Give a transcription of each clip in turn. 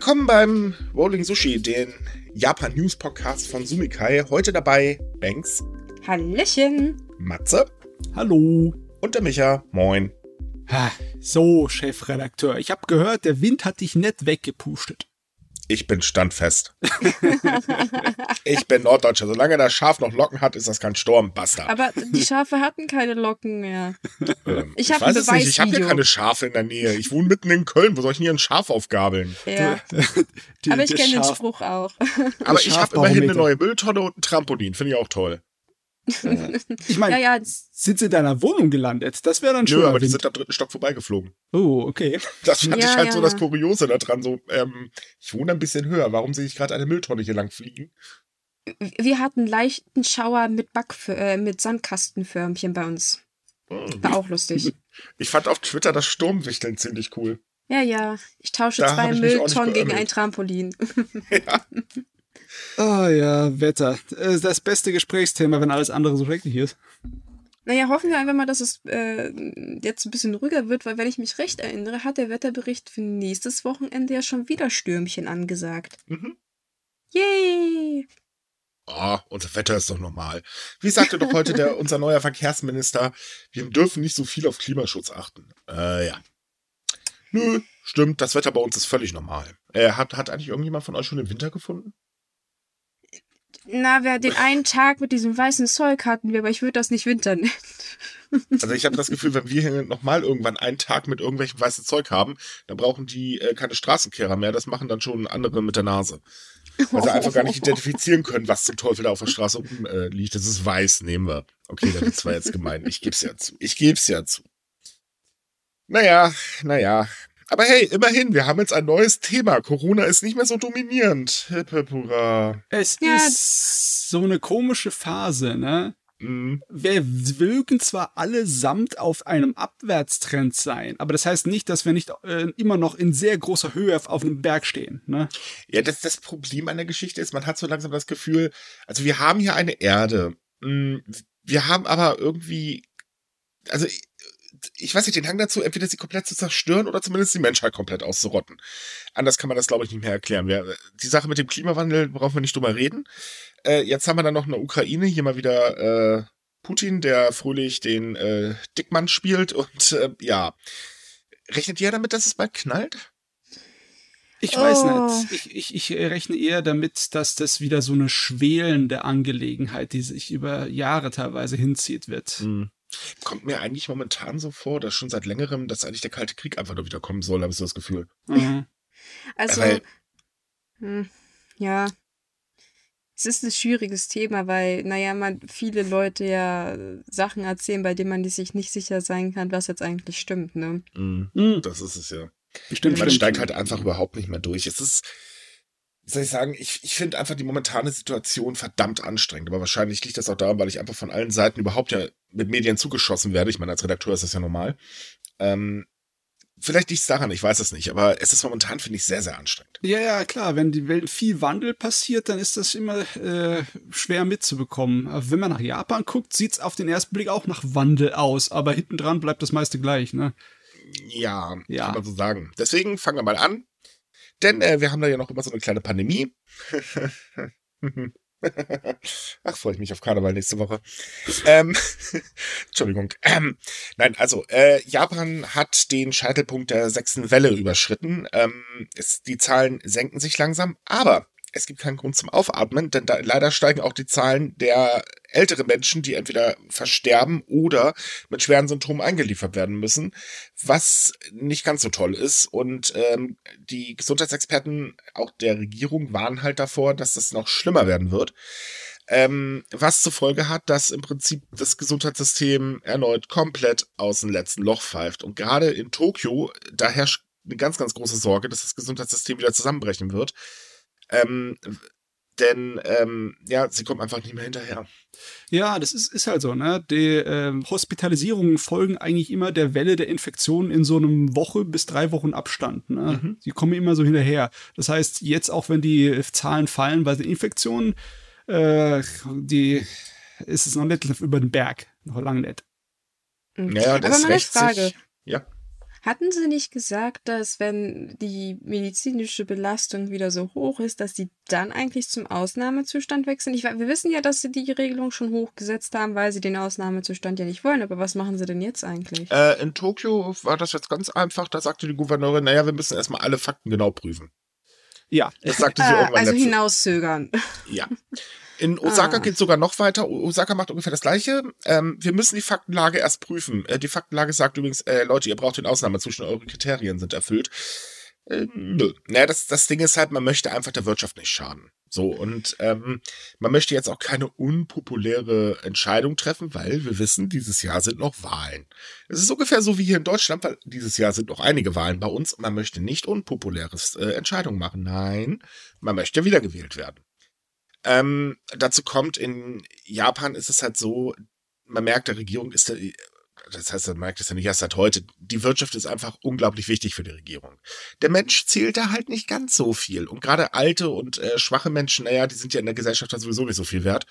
Willkommen beim Rolling Sushi, den Japan News Podcast von Sumikai. Heute dabei Banks, Hallöchen. Matze Hallo. und der Micha. Moin. Ha, So, Chefredakteur, ich habe gehört, der Wind hat dich nett weggepustet. Ich bin standfest. ich bin Norddeutscher. Solange das Schaf noch Locken hat, ist das kein Sturm. Basta. Aber die Schafe hatten keine Locken mehr. Ähm, ich hab weiß es nicht. Ich habe hier keine Schafe in der Nähe. Ich wohne mitten in Köln. Wo soll ich denn hier ein Schaf aufgabeln? Ja. Die- Aber ich kenne den Spruch auch. Aber ich habe immerhin eine neue Mülltonne und ein Trampolin. Finde ich auch toll. Ich meine, Ja, ja, sind sie in deiner Wohnung gelandet? Das wäre dann schon. Nö, aber die sind am dritten Stock vorbeigeflogen. Oh, okay. Das fand Ja, ich halt ja, so das. Kuriose daran. So, ähm, ich wohne ein bisschen höher. Warum sehe ich gerade eine Mülltonne hier lang fliegen? wir hatten leichten Schauer mit Back äh, mit Sandkastenförmchen bei uns. Hm. War auch lustig. Ich fand auf Twitter das Sturmwichteln ziemlich cool. Ja, ja. Ich tausche Da zwei Mülltonnen gegen ein Trampolin. Ja. Ah ja, Wetter. Äh, Das beste Gesprächsthema, wenn alles andere so schrecklich ist. Naja, hoffen wir einfach mal, dass es äh, jetzt ein bisschen ruhiger wird, weil wenn ich mich recht erinnere, hat der Wetterbericht für nächstes Wochenende ja schon wieder Stürmchen angesagt. Mhm. Yay! Oh, unser Wetter ist doch normal. Wie sagte doch heute der, unser neuer Verkehrsminister, wir dürfen nicht so viel auf Klimaschutz achten. Äh, ja. Nö, stimmt, das Wetter bei uns ist völlig normal. Äh, hat, hat eigentlich irgendjemand von euch schon den Winter gefunden? Na, wer den einen Tag mit diesem weißen Zeug hatten wir, aber ich würde das nicht Winter nennen. Also ich habe das Gefühl, wenn wir hier nochmal irgendwann einen Tag mit irgendwelchem weißen Zeug haben, dann brauchen die äh, keine Straßenkehrer mehr. Das machen dann schon andere mit der Nase. Weil sie einfach gar nicht identifizieren können, was zum Teufel da auf der Straße rum äh, liegt. Das ist weiß, nehmen wir. Okay, der Witz war jetzt gemein. Ich geb's ja zu. Ich geb's ja zu. Naja, naja. Aber hey, immerhin, wir haben jetzt ein neues Thema. Corona ist nicht mehr so dominierend. Hip, hip, hurra. Es Ja. ist so eine komische Phase, ne? Mhm. Wir mögen zwar allesamt auf einem Abwärtstrend sein, aber das heißt nicht, dass wir nicht äh, immer noch in sehr großer Höhe auf, auf einem Berg stehen. Ne? Ja, das, das Problem an der Geschichte ist, man hat so langsam das Gefühl, also wir haben hier eine Erde. Mm, Wir haben aber irgendwie, also ich, weiß nicht, den Hang dazu, entweder sie komplett zu zerstören oder zumindest die Menschheit komplett auszurotten. Anders kann man das, glaube ich, nicht mehr erklären. Wir, die Sache mit dem Klimawandel brauchen wir nicht drüber reden. Äh, jetzt haben wir dann noch eine Ukraine, hier mal wieder äh, Putin, der fröhlich den äh, Dickmann spielt und äh, ja. Rechnet ihr damit, dass es bald knallt? Ich weiß Oh. nicht. Ich, ich, ich rechne eher damit, dass das wieder so eine schwelende Angelegenheit, die sich über Jahre teilweise hinzieht, wird. Mhm. Kommt mir eigentlich momentan so vor, dass schon seit längerem, dass eigentlich der Kalte Krieg einfach nur wieder kommen soll, habe ich so das Gefühl. Mhm. Also, Weil- hm, ja. Es ist ein schwieriges Thema, weil, naja, man viele Leute ja Sachen erzählen, bei denen man sich nicht sicher sein kann, was jetzt eigentlich stimmt, ne? Mhm. Das ist es ja. Stimmt, Man stimmt. steigt halt einfach überhaupt nicht mehr durch. Es ist, wie soll ich sagen, ich, ich finde einfach die momentane Situation verdammt anstrengend. Aber wahrscheinlich liegt das auch daran, weil ich einfach von allen Seiten überhaupt ja mit Medien zugeschossen werde. Ich meine, als Redakteur ist das ja normal. Ähm, vielleicht liegt es daran, ich weiß es nicht. Aber es ist momentan, finde ich, sehr, sehr anstrengend. Ja, ja, klar. Wenn die Welt viel Wandel passiert, dann ist das immer äh, schwer mitzubekommen. Aber wenn man nach Japan guckt, sieht's auf den ersten Blick auch nach Wandel aus, aber hinten dran bleibt das meiste gleich, ne? Ja, Ja. kann man so sagen. Deswegen fangen wir mal an. Denn äh, wir haben da ja noch immer so eine kleine Pandemie. Ach, freue ich mich auf Karneval nächste Woche. ähm, Entschuldigung. Ähm, nein, also äh, Japan hat den Scheitelpunkt der sechsten Welle überschritten. Ähm, es, die Zahlen senken sich langsam, aber es gibt keinen Grund zum Aufatmen, denn da, leider steigen auch die Zahlen der älteren Menschen, die entweder versterben oder mit schweren Symptomen eingeliefert werden müssen, was nicht ganz so toll ist. Und ähm, die Gesundheitsexperten auch der Regierung warnen halt davor, dass das noch schlimmer werden wird. Ähm, was zur Folge hat, dass im Prinzip das Gesundheitssystem erneut komplett aus dem letzten Loch pfeift. Und gerade in Tokio, da herrscht eine ganz, ganz große Sorge, dass das Gesundheitssystem wieder zusammenbrechen wird. Ähm, denn ähm, ja, sie kommen einfach nicht mehr hinterher. Ja, das ist, ist halt so, ne? Die ähm, Hospitalisierungen folgen eigentlich immer der Welle der Infektionen in so einem Woche bis drei Wochen Abstand. Ne? Mhm. Die kommen immer so hinterher. Das heißt, jetzt auch wenn die Zahlen fallen bei den Infektionen, äh, die ist es noch nicht über den Berg. Noch lange nicht. Mhm. Aber das meine rächt Frage, sich. Ja. Hatten Sie nicht gesagt, dass wenn die medizinische Belastung wieder so hoch ist, dass Sie dann eigentlich zum Ausnahmezustand wechseln? Ich, wir wissen ja, dass Sie die Regelung schon hochgesetzt haben, weil Sie den Ausnahmezustand ja nicht wollen. Aber was machen Sie denn jetzt eigentlich? Äh, in Tokio war das jetzt ganz einfach. Da sagte die Gouverneurin, naja, wir müssen erstmal alle Fakten genau prüfen. Ja. Das sagte sie Ah, irgendwann also letzte- hinauszögern. Ja. In Osaka Ah. geht sogar noch weiter. Osaka macht ungefähr das Gleiche. Ähm, wir müssen die Faktenlage erst prüfen. Äh, die Faktenlage sagt übrigens, äh, Leute, ihr braucht den Ausnahmezustand, eure Kriterien sind erfüllt. Äh, nö. Naja, das, das Ding ist halt, man möchte einfach der Wirtschaft nicht schaden. So, und ähm, man möchte jetzt auch keine unpopuläre Entscheidung treffen, weil wir wissen, dieses Jahr sind noch Wahlen. Es ist ungefähr so wie hier in Deutschland, weil dieses Jahr sind noch einige Wahlen bei uns und man möchte nicht unpopuläres äh, Entscheidungen machen. Nein, man möchte wiedergewählt werden. Ähm, dazu kommt, in Japan ist es halt so, man merkt, der Regierung ist, der, das heißt, man merkt es ja nicht erst seit heute, die Wirtschaft ist einfach unglaublich wichtig für die Regierung. Der Mensch zählt da halt nicht ganz so viel. Und gerade alte und äh, schwache Menschen, naja, die sind ja in der Gesellschaft dann sowieso nicht so viel wert.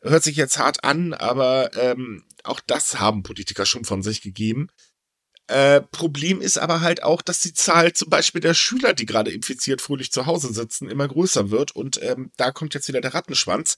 Hört sich jetzt hart an, aber ähm, auch das haben Politiker schon von sich gegeben. Äh, Problem ist aber halt auch, dass die Zahl zum Beispiel der Schüler, die gerade infiziert fröhlich zu Hause sitzen, immer größer wird. Und ähm, da kommt jetzt wieder der Rattenschwanz.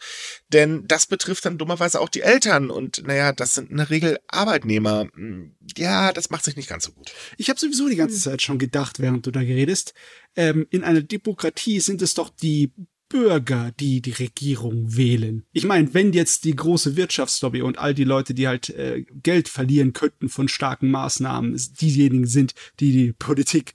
Denn das betrifft dann dummerweise auch die Eltern. Und naja, das sind in der Regel Arbeitnehmer. Hm, Ja, das macht sich nicht ganz so gut. Ich habe sowieso die ganze Zeit schon gedacht, während du da geredest, ähm, in einer Demokratie sind es doch die Bürger, die die Regierung wählen. Ich meine, wenn jetzt die große Wirtschaftslobby und all die Leute, die halt äh, Geld verlieren könnten von starken Maßnahmen, diejenigen sind, die die Politik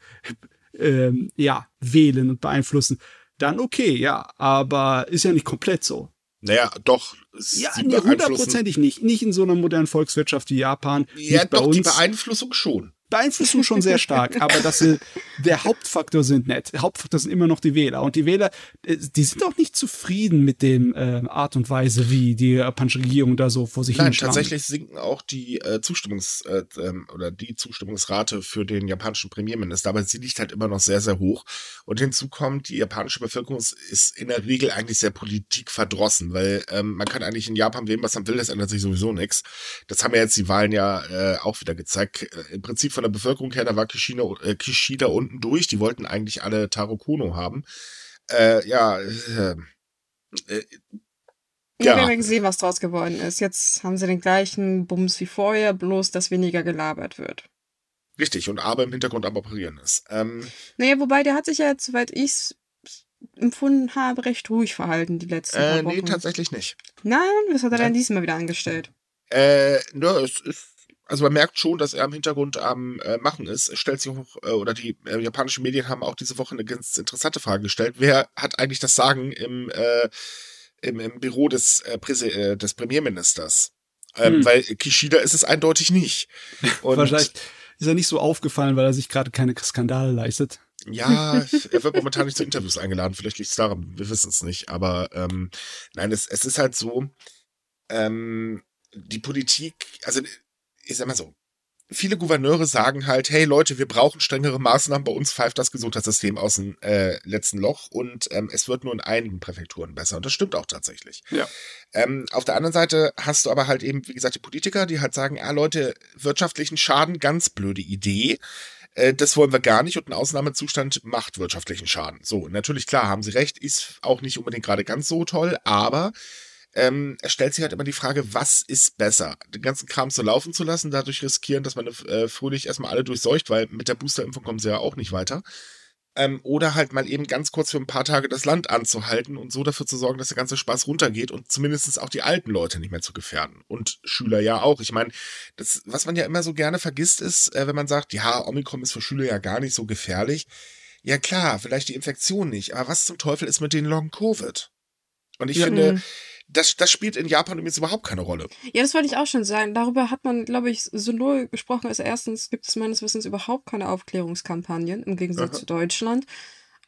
ähm, ja wählen und beeinflussen, dann okay, ja, aber ist ja nicht komplett so. Naja, doch. Ja, hundertprozentig nicht. Nicht in so einer modernen Volkswirtschaft wie Japan. Ja, doch, die. Beeinflussung schon. Beeinflussen schon sehr stark, aber dass sie der Hauptfaktor sind nicht. Der Hauptfaktor sind immer noch die Wähler. Und die Wähler, äh, die sind auch nicht zufrieden mit dem äh, Art und Weise, wie die japanische Regierung da so vor sich Nein, tatsächlich sinken auch die äh, Zustimmungs äh, ähm, oder die Zustimmungsrate für den japanischen Premierminister, aber sie liegt halt immer noch sehr, sehr hoch. Und hinzu kommt, die japanische Bevölkerung ist- ist in der Regel eigentlich sehr politikverdrossen, weil ähm, man kann eigentlich in Japan wählen, was man will, das ändert sich sowieso nichts. Das haben ja jetzt die Wahlen ja äh, auch wieder gezeigt. Äh, Im Prinzip von der Bevölkerung her, da war Kishida, äh, Kishida unten durch, die wollten eigentlich alle Taro Kono haben. Äh, ja, äh, äh, Ja. Wir haben ja gesehen, was draus geworden ist. Jetzt haben sie den gleichen Bums wie vorher, bloß dass weniger gelabert wird. richtig, und aber im Hintergrund am Operieren ist. Ähm, Naja, wobei der hat sich ja, soweit ich es empfunden habe, recht ruhig verhalten die letzten äh, paar nee, Wochen. tatsächlich nicht. Nein, was hat er Nein. denn diesmal wieder angestellt? Äh, ne, es ist, also man merkt schon, dass er im Hintergrund am äh, Machen ist. Es stellt sich auch, äh, oder die äh, japanischen Medien haben auch diese Woche eine ganz interessante Frage gestellt. Wer hat eigentlich das Sagen im, äh, im, im Büro des, äh, äh, des Premierministers? Ähm, Hm. Weil Kishida ist es eindeutig nicht. Und Wahrscheinlich ist er nicht so aufgefallen, weil er sich gerade keine Skandale leistet. Ja, er wird momentan nicht zu Interviews eingeladen. Vielleicht liegt es daran, wir wissen es nicht. Aber ähm, nein, es, es ist halt so, ähm, die Politik, also ich sag mal so, viele Gouverneure sagen halt, hey Leute, wir brauchen strengere Maßnahmen, bei uns pfeift das Gesundheitssystem aus dem äh, letzten Loch und ähm, es wird nur in einigen Präfekturen besser. Und das stimmt auch tatsächlich. Ja. Ähm, auf der anderen Seite hast du aber halt eben, wie gesagt, die Politiker, die halt sagen, ah Leute, wirtschaftlichen Schaden, ganz blöde Idee. Äh, Das wollen wir gar nicht und ein Ausnahmezustand macht wirtschaftlichen Schaden. So, natürlich, klar, haben sie recht, ist auch nicht unbedingt gerade ganz so toll, aber ähm, es stellt sich halt immer die Frage, was ist besser? Den ganzen Kram so laufen zu lassen, dadurch riskieren, dass man äh, fröhlich erstmal alle durchseucht, weil mit der Boosterimpfung kommen sie ja auch nicht weiter. Ähm, oder halt mal eben ganz kurz für ein paar Tage das Land anzuhalten und so dafür zu sorgen, dass der ganze Spaß runtergeht und zumindest auch die alten Leute nicht mehr zu gefährden. Und Schüler ja auch. Ich meine, das, was man ja immer so gerne vergisst, ist, äh, wenn man sagt, ja, Omikron ist für Schüler ja gar nicht so gefährlich. Ja klar, vielleicht die Infektion nicht, aber was zum Teufel ist mit den Long-Covid? Und ich Ja. finde, Mhm. Das, das spielt in Japan übrigens überhaupt keine Rolle. Ja, das wollte ich auch schon sagen. Darüber hat man, glaube ich, so null gesprochen. Also erstens gibt es meines Wissens überhaupt keine Aufklärungskampagnen im Gegensatz Aha. zu Deutschland.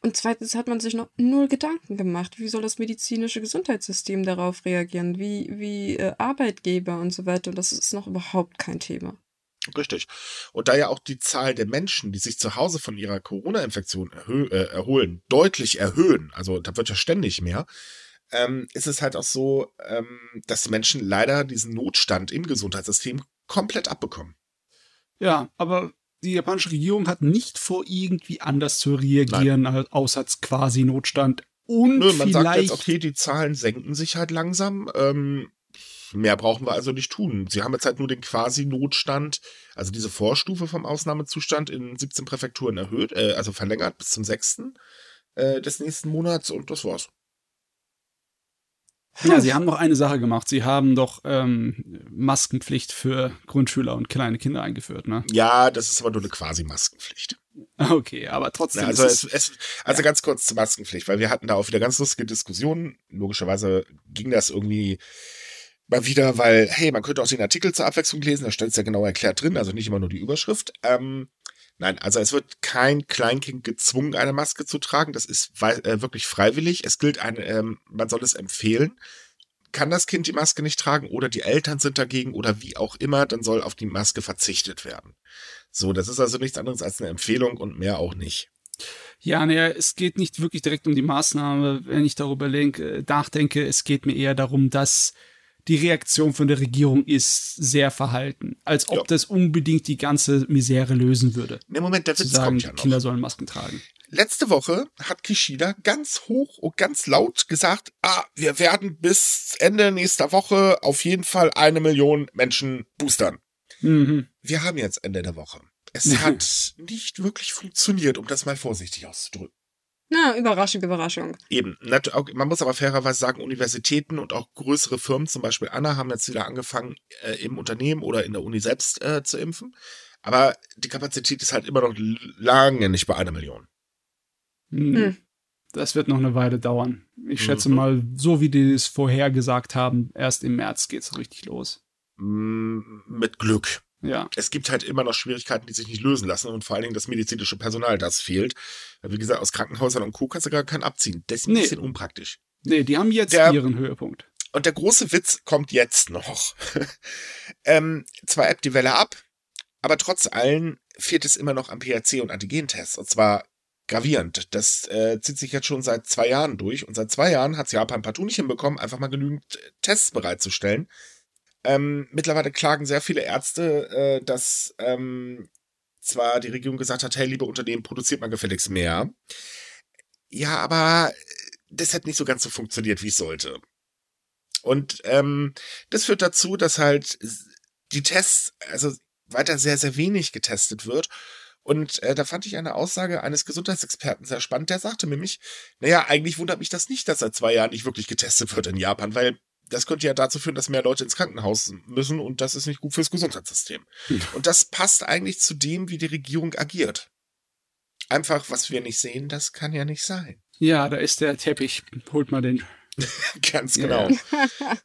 Und zweitens hat man sich noch null Gedanken gemacht. Wie soll das medizinische Gesundheitssystem darauf reagieren? Wie, wie äh, Arbeitgeber und so weiter. Und das ist noch überhaupt kein Thema. Richtig. Und da ja auch die Zahl der Menschen, die sich zu Hause von ihrer Corona-Infektion äh, erholen, deutlich erhöhen, also da wird ja ständig mehr, ähm, ist es halt auch so, ähm, dass die Menschen leider diesen Notstand im Gesundheitssystem komplett abbekommen. Ja, aber die japanische Regierung hat nicht vor, irgendwie anders zu reagieren, als außer als quasi Notstand. Und Nö, man sagt jetzt, okay, die Zahlen senken sich halt langsam. Ähm, mehr brauchen wir also nicht tun. Sie haben jetzt halt nur den Quasi-Notstand, also diese Vorstufe vom Ausnahmezustand in 17 Präfekturen erhöht, äh, also verlängert bis zum 6. Äh, des nächsten Monats und das war's. Ja, sie haben noch eine Sache gemacht. Sie haben doch ähm, Maskenpflicht für Grundschüler und kleine Kinder eingeführt, ne? Ja, das ist aber nur eine Quasi-Maskenpflicht. Okay, aber trotzdem. Ja, also es, es, also ganz kurz zur Maskenpflicht, weil wir hatten da auch wieder ganz lustige Diskussionen. Logischerweise ging das irgendwie mal wieder, weil, hey, man könnte auch den Artikel zur Abwechslung lesen, da steht es ja genau erklärt drin, also nicht immer nur die Überschrift. Ähm, nein, also es wird kein Kleinkind gezwungen, eine Maske zu tragen. Das ist äh, wirklich freiwillig. Es gilt eine, ähm, man soll es empfehlen. Kann das Kind die Maske nicht tragen oder die Eltern sind dagegen oder wie auch immer, dann soll auf die Maske verzichtet werden. So, das ist also nichts anderes als eine Empfehlung und mehr auch nicht. Ja, naja, es geht nicht wirklich direkt um die Maßnahme, wenn ich darüber lenke, nachdenke. Es geht mir eher darum, dass die Reaktion von der Regierung ist sehr verhalten. Als ob Ja. das unbedingt die ganze Misere lösen würde. Ne, Moment, der Witz sagen, kommt ja noch. Kinder sollen Masken tragen. Letzte Woche hat Kishida ganz hoch und ganz laut gesagt, ah, wir werden bis Ende nächster Woche auf jeden Fall eine Million Menschen boostern. Mhm. Wir haben jetzt Ende der Woche. Es hat nicht wirklich funktioniert, um das mal vorsichtig auszudrücken. Na, Überraschung, Überraschung. Eben, man muss aber fairerweise sagen, Universitäten und auch größere Firmen, zum Beispiel Anna, haben jetzt wieder angefangen, äh, im Unternehmen oder in der Uni selbst äh, zu impfen. Aber die Kapazität ist halt immer noch lange nicht bei einer Million. Mhm. Hm. Das wird noch eine Weile dauern. Ich schätze Mhm. mal, so wie die es vorher gesagt haben, erst im März geht's richtig los. Mm, Mit Glück. Ja. es gibt halt immer noch Schwierigkeiten, die sich nicht lösen lassen und vor allen Dingen das medizinische Personal, das fehlt. Wie gesagt, aus Krankenhäusern und Co. kannst du gar keinen abziehen. Das ist ein Nee. bisschen unpraktisch. Nee, die haben jetzt Der- ihren Höhepunkt. Und der große Witz kommt jetzt noch. ähm, zwar ebbt die Welle ab, aber trotz allem fehlt es immer noch am PRC und Antigentests. Und zwar gravierend. Das äh, zieht sich jetzt schon seit zwei Jahren durch. Und seit zwei Jahren hat Japan partout nicht hinbekommen, einfach mal genügend äh, Tests bereitzustellen. Ähm, mittlerweile klagen sehr viele Ärzte, äh, dass ähm, zwar die Regierung gesagt hat, hey, liebe Unternehmen, produziert mal gefälligst mehr. Ja, aber das hat nicht so ganz so funktioniert, wie es sollte. Und ähm, das führt dazu, dass halt die Tests, also weiter sehr, sehr wenig getestet wird. Und äh, da fand ich eine Aussage eines Gesundheitsexperten sehr spannend. Der sagte nämlich, naja, eigentlich wundert mich das nicht, dass seit zwei Jahren nicht wirklich getestet wird in Japan, weil das könnte ja dazu führen, dass mehr Leute ins Krankenhaus müssen und das ist nicht gut fürs Gesundheitssystem. Hm. Und das passt eigentlich zu dem, wie die Regierung agiert. Einfach, was wir nicht sehen, das kann ja nicht sein. Ja, da ist der Teppich. Holt mal den. Ganz Ja. genau.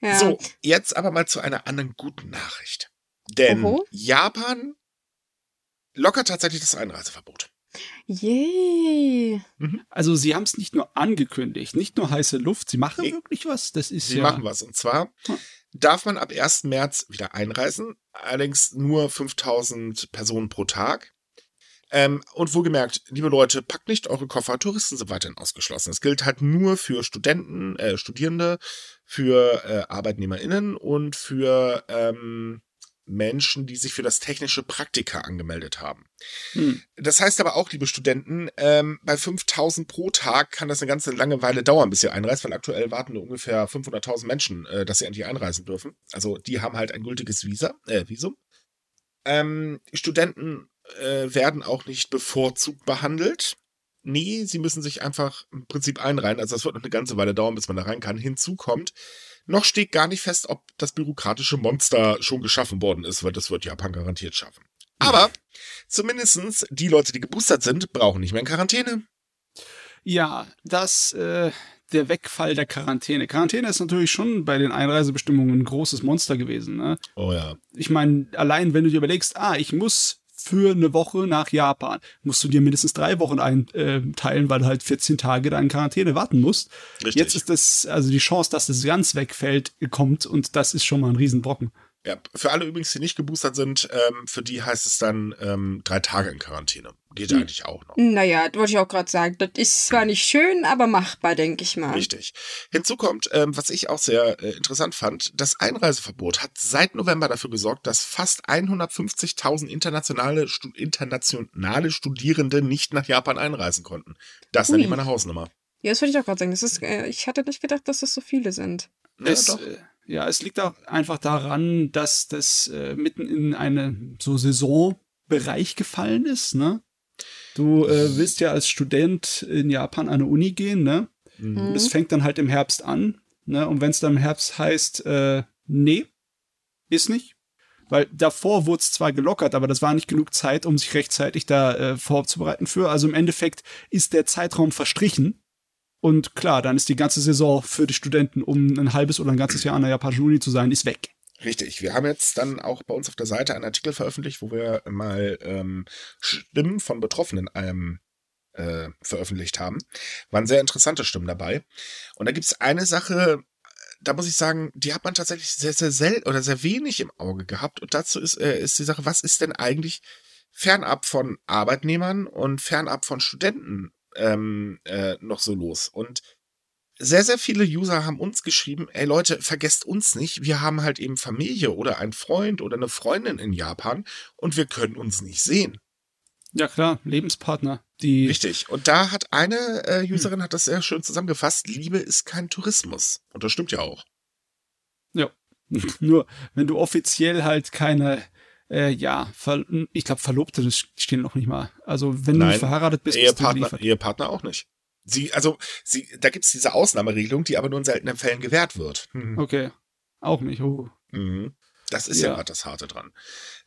Ja. So, jetzt aber mal zu einer anderen guten Nachricht. Denn Oho. Japan lockert tatsächlich das Einreiseverbot. Yay. Also sie haben es nicht nur angekündigt, nicht nur heiße Luft, sie machen Nee. wirklich was. Das ist Sie ja. machen was. Und zwar darf man ab 1. März wieder einreisen, allerdings nur 5000 Personen pro Tag. Ähm, und wohlgemerkt, liebe Leute, packt nicht eure Koffer, Touristen sind weiterhin ausgeschlossen. Es gilt halt nur für Studenten, äh, Studierende, für äh, ArbeitnehmerInnen und für ähm, Menschen, die sich für das technische Praktika angemeldet haben. Hm. Das heißt aber auch, liebe Studenten, ähm, bei 5000 pro Tag kann das eine ganze lange Weile dauern, bis ihr einreist, weil aktuell warten nur ungefähr 500.000 Menschen, äh, dass sie endlich einreisen dürfen. Also die haben halt ein gültiges Visa, äh, Visum. Ähm, Studenten äh, werden auch nicht bevorzugt behandelt. Nee, sie müssen sich einfach im Prinzip einreihen. Also das wird noch eine ganze Weile dauern, bis man da rein kann. Hinzu kommt, noch steht gar nicht fest, ob das bürokratische Monster schon geschaffen worden ist, weil das wird Japan garantiert schaffen. Aber zumindestens die Leute, die geboostert sind, brauchen nicht mehr in Quarantäne. Ja, das, äh, der Wegfall der Quarantäne. Quarantäne ist natürlich schon bei den Einreisebestimmungen ein großes Monster gewesen. Ne? Oh ja. Ich meine, allein wenn du dir überlegst, ah, ich muss für eine Woche nach Japan, musst du dir mindestens drei Wochen einteilen, weil du halt 14 Tage da in Quarantäne warten musst. Richtig. Jetzt ist das, also die Chance, dass das ganz wegfällt, kommt und das ist schon mal ein Riesenbrocken. Ja, für alle übrigens, die nicht geboostert sind, ähm, für die heißt es dann ähm, drei Tage in Quarantäne. Geht Hm. eigentlich auch noch. Naja, wollte ich auch gerade sagen. Das ist zwar nicht schön, aber machbar, denke ich mal. Richtig. Hinzu kommt, ähm, was ich auch sehr äh, interessant fand, das Einreiseverbot hat seit November dafür gesorgt, dass fast 150.000 internationale, Stu internationale Studierende nicht nach Japan einreisen konnten. Das ist Ui. nicht meine Hausnummer. Ja, das wollte ich auch gerade sagen. Das ist, äh, ich hatte nicht gedacht, dass das so viele sind. Ja, es, doch. äh, ja, es liegt auch einfach daran, dass das äh, mitten in eine so Saisonbereich gefallen ist, ne? Du äh, willst ja als Student in Japan an eine Uni gehen, ne? Mhm. Und es fängt dann halt im Herbst an, ne? Und wenn es dann im Herbst heißt, äh, nee, ist nicht. Weil davor wurde es zwar gelockert, aber das war nicht genug Zeit, um sich rechtzeitig da äh, vorzubereiten für. Also im Endeffekt ist der Zeitraum verstrichen. Und klar, dann ist die ganze Saison für die Studenten, um ein halbes oder ein ganzes Jahr an der japanischen Uni zu sein, ist weg. Richtig. Wir haben jetzt dann auch bei uns auf der Seite einen Artikel veröffentlicht, wo wir mal ähm, Stimmen von Betroffenen ähm, äh, veröffentlicht haben. Waren sehr interessante Stimmen dabei. Und da gibt es eine Sache, da muss ich sagen, die hat man tatsächlich sehr, sehr selten oder sehr wenig im Auge gehabt. Und dazu ist, äh, ist die Sache, was ist denn eigentlich fernab von Arbeitnehmern und fernab von Studenten ähm, äh, noch so los? Und sehr, sehr viele User haben uns geschrieben, ey Leute, vergesst uns nicht, wir haben halt eben Familie oder einen Freund oder eine Freundin in Japan und wir können uns nicht sehen. Ja klar, Lebenspartner, die Richtig. Und da hat eine äh, Userin hat das sehr schön zusammengefasst, Liebe ist kein Tourismus. Und das stimmt ja auch. nur, wenn du offiziell halt keine, äh, ja, ver ich glaube Verlobte, das stehen noch nicht mal. Also wenn du Nein, nicht verheiratet bist, bist du Ehepartner. Ehepartner auch nicht. Sie, also, sie, da gibt's diese Ausnahmeregelung, die aber nur in seltenen Fällen gewährt wird. Mhm. Okay, auch nicht. Oh. Mhm. Das ist ja, Ja. gerade das Harte dran.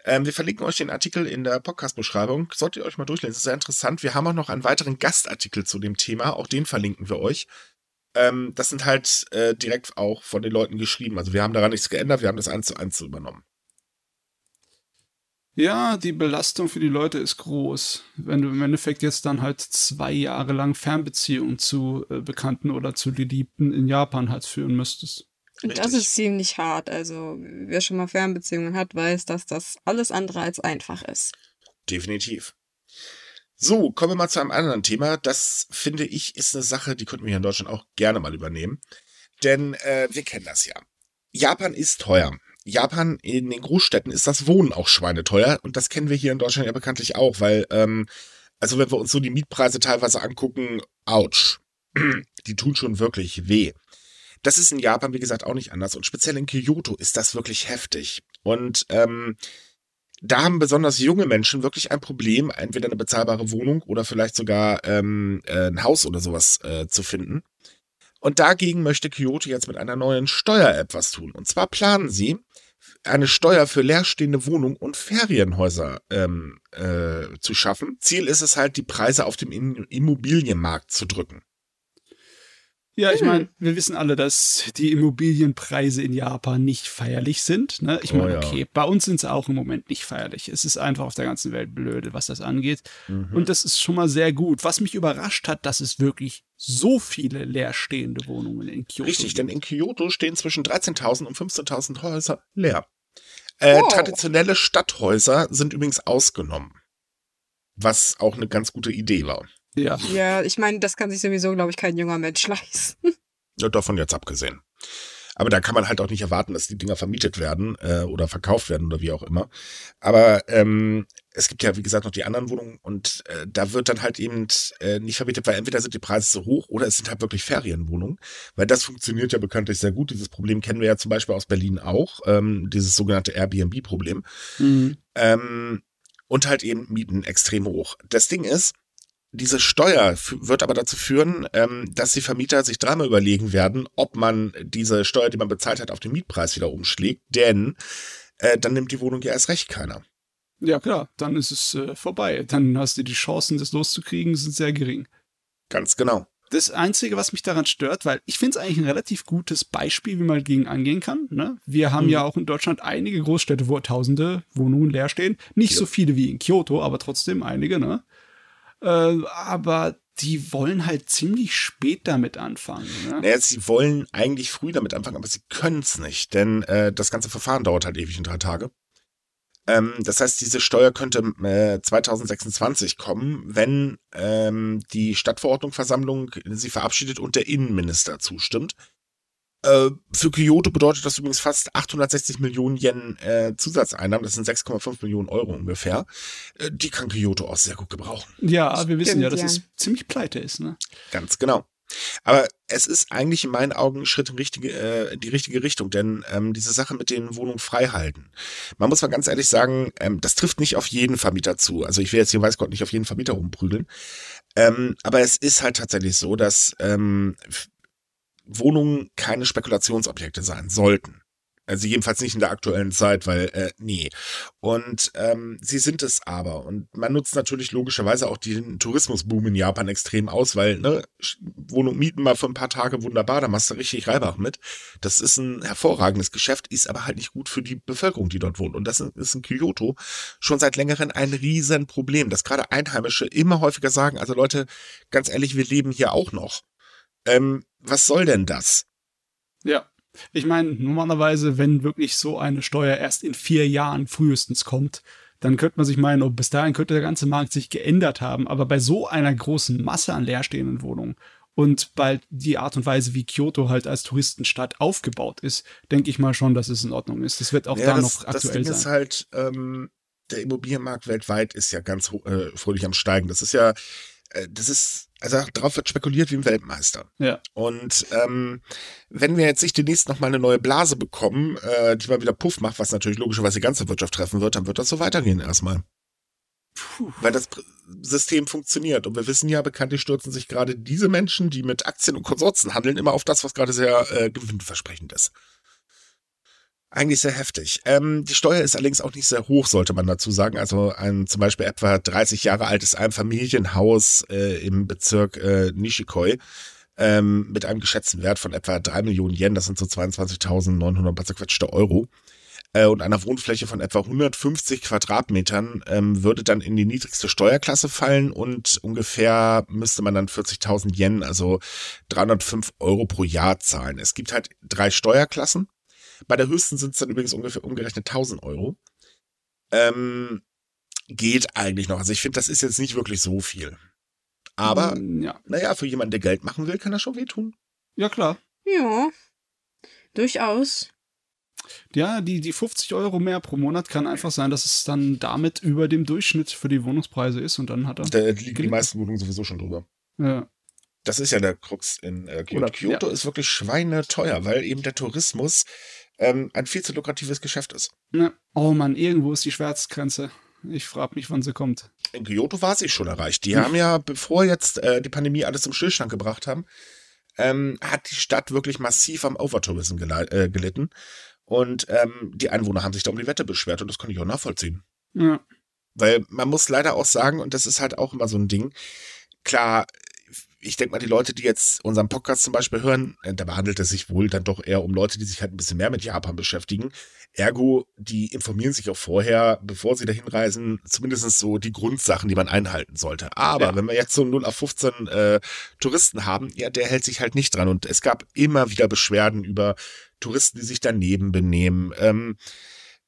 Ähm, wir verlinken euch den Artikel in der Podcast-Beschreibung. Solltet ihr euch mal durchlesen. Das ist sehr interessant. Wir haben auch noch einen weiteren Gastartikel zu dem Thema. Auch den verlinken wir euch. Ähm, das sind halt äh, direkt auch von den Leuten geschrieben. Also wir haben daran nichts geändert. Wir haben das eins zu eins übernommen. Ja, die Belastung für die Leute ist groß. Wenn du im Endeffekt jetzt dann halt zwei Jahre lang Fernbeziehungen zu äh, Bekannten oder zu Geliebten in Japan halt führen müsstest. Und das ist ziemlich hart. Also, wer schon mal Fernbeziehungen hat, weiß, dass das alles andere als einfach ist. Definitiv. So, kommen wir mal zu einem anderen Thema. Das finde ich ist eine Sache, die könnten wir hier in Deutschland auch gerne mal übernehmen. Denn äh, wir kennen das ja. Japan ist teuer. Japan in den Großstädten ist das Wohnen auch schweineteuer und das kennen wir hier in Deutschland ja bekanntlich auch, weil, ähm, also wenn wir uns so die Mietpreise teilweise angucken, ouch, die tun schon wirklich weh. Das ist in Japan, wie gesagt, auch nicht anders und speziell in Kyoto ist das wirklich heftig. Und ähm, da haben besonders junge Menschen wirklich ein Problem, entweder eine bezahlbare Wohnung oder vielleicht sogar ähm, äh, ein Haus oder sowas äh, zu finden. Und dagegen möchte Kyoto jetzt mit einer neuen Steuer-App was tun. Und zwar planen sie, eine Steuer für leerstehende Wohnungen und Ferienhäuser ähm, äh, zu schaffen. Ziel ist es halt, die Preise auf dem Im- Immobilienmarkt zu drücken. Ja, ich Hm. meine, wir wissen alle, dass die Immobilienpreise in Japan nicht feierlich sind. Ne? Ich Oh meine, ja. okay, bei uns sind sie auch im Moment nicht feierlich. Es ist einfach auf der ganzen Welt blöde, was das angeht. Und das ist schon mal sehr gut. Was mich überrascht hat, dass es wirklich so viele leerstehende Wohnungen in Kyoto Richtig, denn in Kyoto stehen zwischen 13.000 und 15.000 Häuser leer. Äh, Wow. Traditionelle Stadthäuser sind übrigens ausgenommen. Was auch eine ganz gute Idee war. Ja. Ja, ich meine, das kann sich sowieso, glaube ich, kein junger Mensch leisten. Ja, davon jetzt abgesehen. Aber da kann man halt auch nicht erwarten, dass die Dinger vermietet werden äh, oder verkauft werden oder wie auch immer. Aber ähm, es gibt ja, wie gesagt, noch die anderen Wohnungen und äh, da wird dann halt eben äh, nicht vermietet, weil entweder sind die Preise zu hoch oder es sind halt wirklich Ferienwohnungen. Weil das funktioniert ja bekanntlich sehr gut. Dieses Problem kennen wir ja zum Beispiel aus Berlin auch, ähm, dieses sogenannte Airbnb-Problem. Mhm. Ähm, und halt eben Mieten extrem hoch. Das Ding ist, diese Steuer wird aber dazu führen, ähm, dass die Vermieter sich dreimal überlegen werden, ob man diese Steuer, die man bezahlt hat, auf den Mietpreis wieder umschlägt, denn äh, dann nimmt die Wohnung ja erst recht keiner. Ja, klar, dann ist es äh, vorbei. Dann hast du die Chancen, das loszukriegen, sind sehr gering. Ganz genau. Das Einzige, was mich daran stört, weil ich finde es eigentlich ein relativ gutes Beispiel, wie man dagegen angehen kann. Ne? Wir haben Mhm. ja auch in Deutschland einige Großstädte, wo tausende Wohnungen leer stehen. Nicht Ja. so viele wie in Kyoto, aber trotzdem einige. Ne? Äh, aber die wollen halt ziemlich spät damit anfangen. Ne? Naja, sie wollen eigentlich früh damit anfangen, aber sie können es nicht, denn äh, das ganze Verfahren dauert halt ewig in drei Tage. Ähm, das heißt, diese Steuer könnte äh, 2026 kommen, wenn ähm, die Stadtverordnungsversammlung sie verabschiedet und der Innenminister zustimmt. Äh, für Kyoto bedeutet das übrigens fast 860 Millionen Yen äh, Zusatzeinnahmen. Das sind 6,5 Millionen Euro ungefähr. Äh, die kann Kyoto auch sehr gut gebrauchen. Ja, wir wissen Stimmt, ja, dass ja. es ziemlich pleite ist. Ne? Ganz genau. Aber es ist eigentlich in meinen Augen ein Schritt in richtige, äh, die richtige Richtung, denn ähm, diese Sache mit den Wohnungen frei halten. Man muss mal ganz ehrlich sagen, ähm, das trifft nicht auf jeden Vermieter zu. Also ich will jetzt hier weiß Gott nicht auf jeden Vermieter rumprügeln. Ähm, aber es ist halt tatsächlich so, dass ähm, Wohnungen keine Spekulationsobjekte sein sollten. Also jedenfalls nicht in der aktuellen Zeit, weil, äh, nee. Und ähm, sie sind es aber. Und man nutzt natürlich logischerweise auch den Tourismusboom in Japan extrem aus, weil, ne, Wohnung mieten mal für ein paar Tage wunderbar, da machst du richtig Reibach mit. Das ist ein hervorragendes Geschäft, ist aber halt nicht gut für die Bevölkerung, die dort wohnt. Und das ist in Kyoto schon seit längerem ein Riesenproblem, dass gerade Einheimische immer häufiger sagen, also Leute, ganz ehrlich, wir leben hier auch noch. Ähm, was soll denn das? Ja. Ich meine, normalerweise, wenn wirklich so eine Steuer erst in vier Jahren frühestens kommt, dann könnte man sich meinen, oh, bis dahin könnte der ganze Markt sich geändert haben. Aber bei so einer großen Masse an leerstehenden Wohnungen und bei die Art und Weise, wie Kyoto halt als Touristenstadt aufgebaut ist, denke ich mal schon, dass es in Ordnung ist. Das wird auch da das, noch das aktuell Ding ist sein. halt, ähm, der Immobilienmarkt weltweit ist ja ganz äh, fröhlich am Steigen. Das ist ja, das ist, also darauf wird spekuliert wie ein Weltmeister. Ja. Und ähm, wenn wir jetzt nicht demnächst noch mal eine neue Blase bekommen, äh, die mal wieder Puff macht, was natürlich logischerweise die ganze Wirtschaft treffen wird, dann wird das so weitergehen erstmal. Puh. Weil das System funktioniert. Und wir wissen ja, bekanntlich stürzen sich gerade diese Menschen, die mit Aktien und Konsorten handeln, immer auf das, was gerade sehr äh, gewinnversprechend ist. Eigentlich sehr heftig. Ähm, die Steuer ist allerdings auch nicht sehr hoch, sollte man dazu sagen. Also ein zum Beispiel etwa 30 Jahre altes Einfamilienhaus äh, im Bezirk äh, Nishikoi ähm, mit einem geschätzten Wert von etwa 3 Millionen Yen, das sind so 22.900 paar zerquetschte Euro, äh, und einer Wohnfläche von etwa 150 Quadratmetern ähm, würde dann in die niedrigste Steuerklasse fallen und ungefähr müsste man dann 40.000 Yen, also 305 Euro pro Jahr zahlen. Es gibt halt drei Steuerklassen. Bei der höchsten sind es dann übrigens ungefähr umgerechnet 1000 Euro. Ähm, geht eigentlich noch. Also ich finde, das ist jetzt nicht wirklich so viel. Aber, Mm, Ja. naja, für jemanden, der Geld machen will, kann das schon wehtun. Ja, klar. Ja, durchaus. Ja, die, die 50 Euro mehr pro Monat kann einfach sein, dass es dann damit über dem Durchschnitt für die Wohnungspreise ist und dann hat er. Da liegen die meisten Wohnungen sowieso schon drüber. Ja. Das ist ja der Krux in äh, Kyoto. Oder- Kyoto ist wirklich schweineteuer, weil eben der Tourismus ähm, ein viel zu lukratives Geschäft ist. Ja. Oh Mann, irgendwo ist die Schmerzgrenze. Ich frage mich, wann sie kommt. In Kyoto war sie schon erreicht. Die haben ja, bevor jetzt äh, die Pandemie alles zum Stillstand gebracht haben, ähm, hat die Stadt wirklich massiv am Overtourism gelei- äh, gelitten. Und ähm, die Einwohner haben sich da um die Wette beschwert und das kann ich auch nachvollziehen. Ja. Weil man muss leider auch sagen, und das ist halt auch immer so ein Ding, klar, ich denke mal, die Leute, die jetzt unseren Podcast zum Beispiel hören, äh, da behandelt es sich wohl dann doch eher um Leute, die sich halt ein bisschen mehr mit Japan beschäftigen. Ergo, die informieren sich auch vorher, bevor sie dahin reisen, zumindest so die Grundsachen, die man einhalten sollte. Aber Ja. wenn wir jetzt so 0 auf 15 äh, Touristen haben, ja, der hält sich halt nicht dran. Und es gab immer wieder Beschwerden über Touristen, die sich daneben benehmen. Ähm,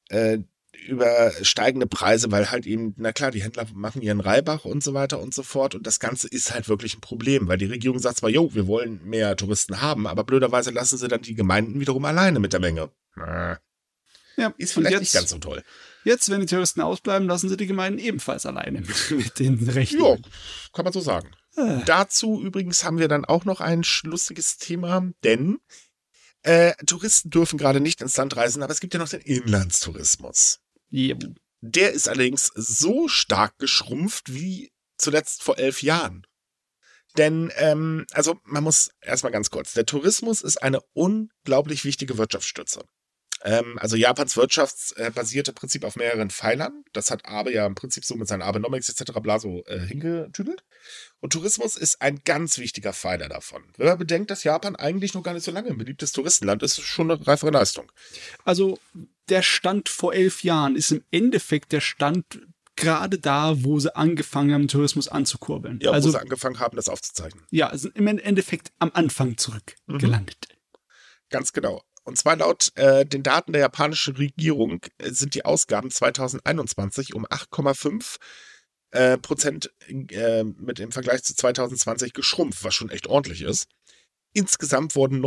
äh, über steigende Preise, weil halt eben, na klar, die Händler machen ihren Reibach und so weiter und so fort. Und das Ganze ist halt wirklich ein Problem, weil die Regierung sagt zwar, jo, wir wollen mehr Touristen haben, aber blöderweise lassen sie dann die Gemeinden wiederum alleine mit der Menge. Ja. Ist vielleicht jetzt, nicht ganz so toll. jetzt, wenn die Touristen ausbleiben, lassen sie die Gemeinden ebenfalls alleine mit, mit den Rechten. Ja, kann man so sagen. Äh, Dazu übrigens haben wir dann auch noch ein lustiges Thema, denn äh, Touristen dürfen gerade nicht ins Land reisen, aber es gibt ja noch den Inlandstourismus. Ja. Der ist allerdings so stark geschrumpft wie zuletzt vor elf Jahren. Denn, ähm, also man muss erstmal ganz kurz, der Tourismus ist eine unglaublich wichtige Wirtschaftsstütze. Ähm, also Japans wirtschaftsbasierte Prinzip auf mehreren Pfeilern. Das hat Abe ja im Prinzip so mit seinen Abenomics etc. bla so äh, hingetüdelt. Und Tourismus ist ein ganz wichtiger Pfeiler davon. Wenn man bedenkt, dass Japan eigentlich noch gar nicht so lange ein beliebtes Touristenland ist, ist schon eine reifere Leistung. Also der Stand vor elf Jahren ist im Endeffekt der Stand gerade da, wo sie angefangen haben, Tourismus anzukurbeln. Ja, also wo sie angefangen haben, das aufzuzeichnen. ja, sind im Endeffekt am Anfang zurückgelandet. Ganz genau. Und zwar laut äh, den Daten der japanischen Regierung äh, sind die Ausgaben 2021 um 8,5 äh, Prozent äh, mit im Vergleich zu 2020 geschrumpft, was schon echt ordentlich ist. Insgesamt wurden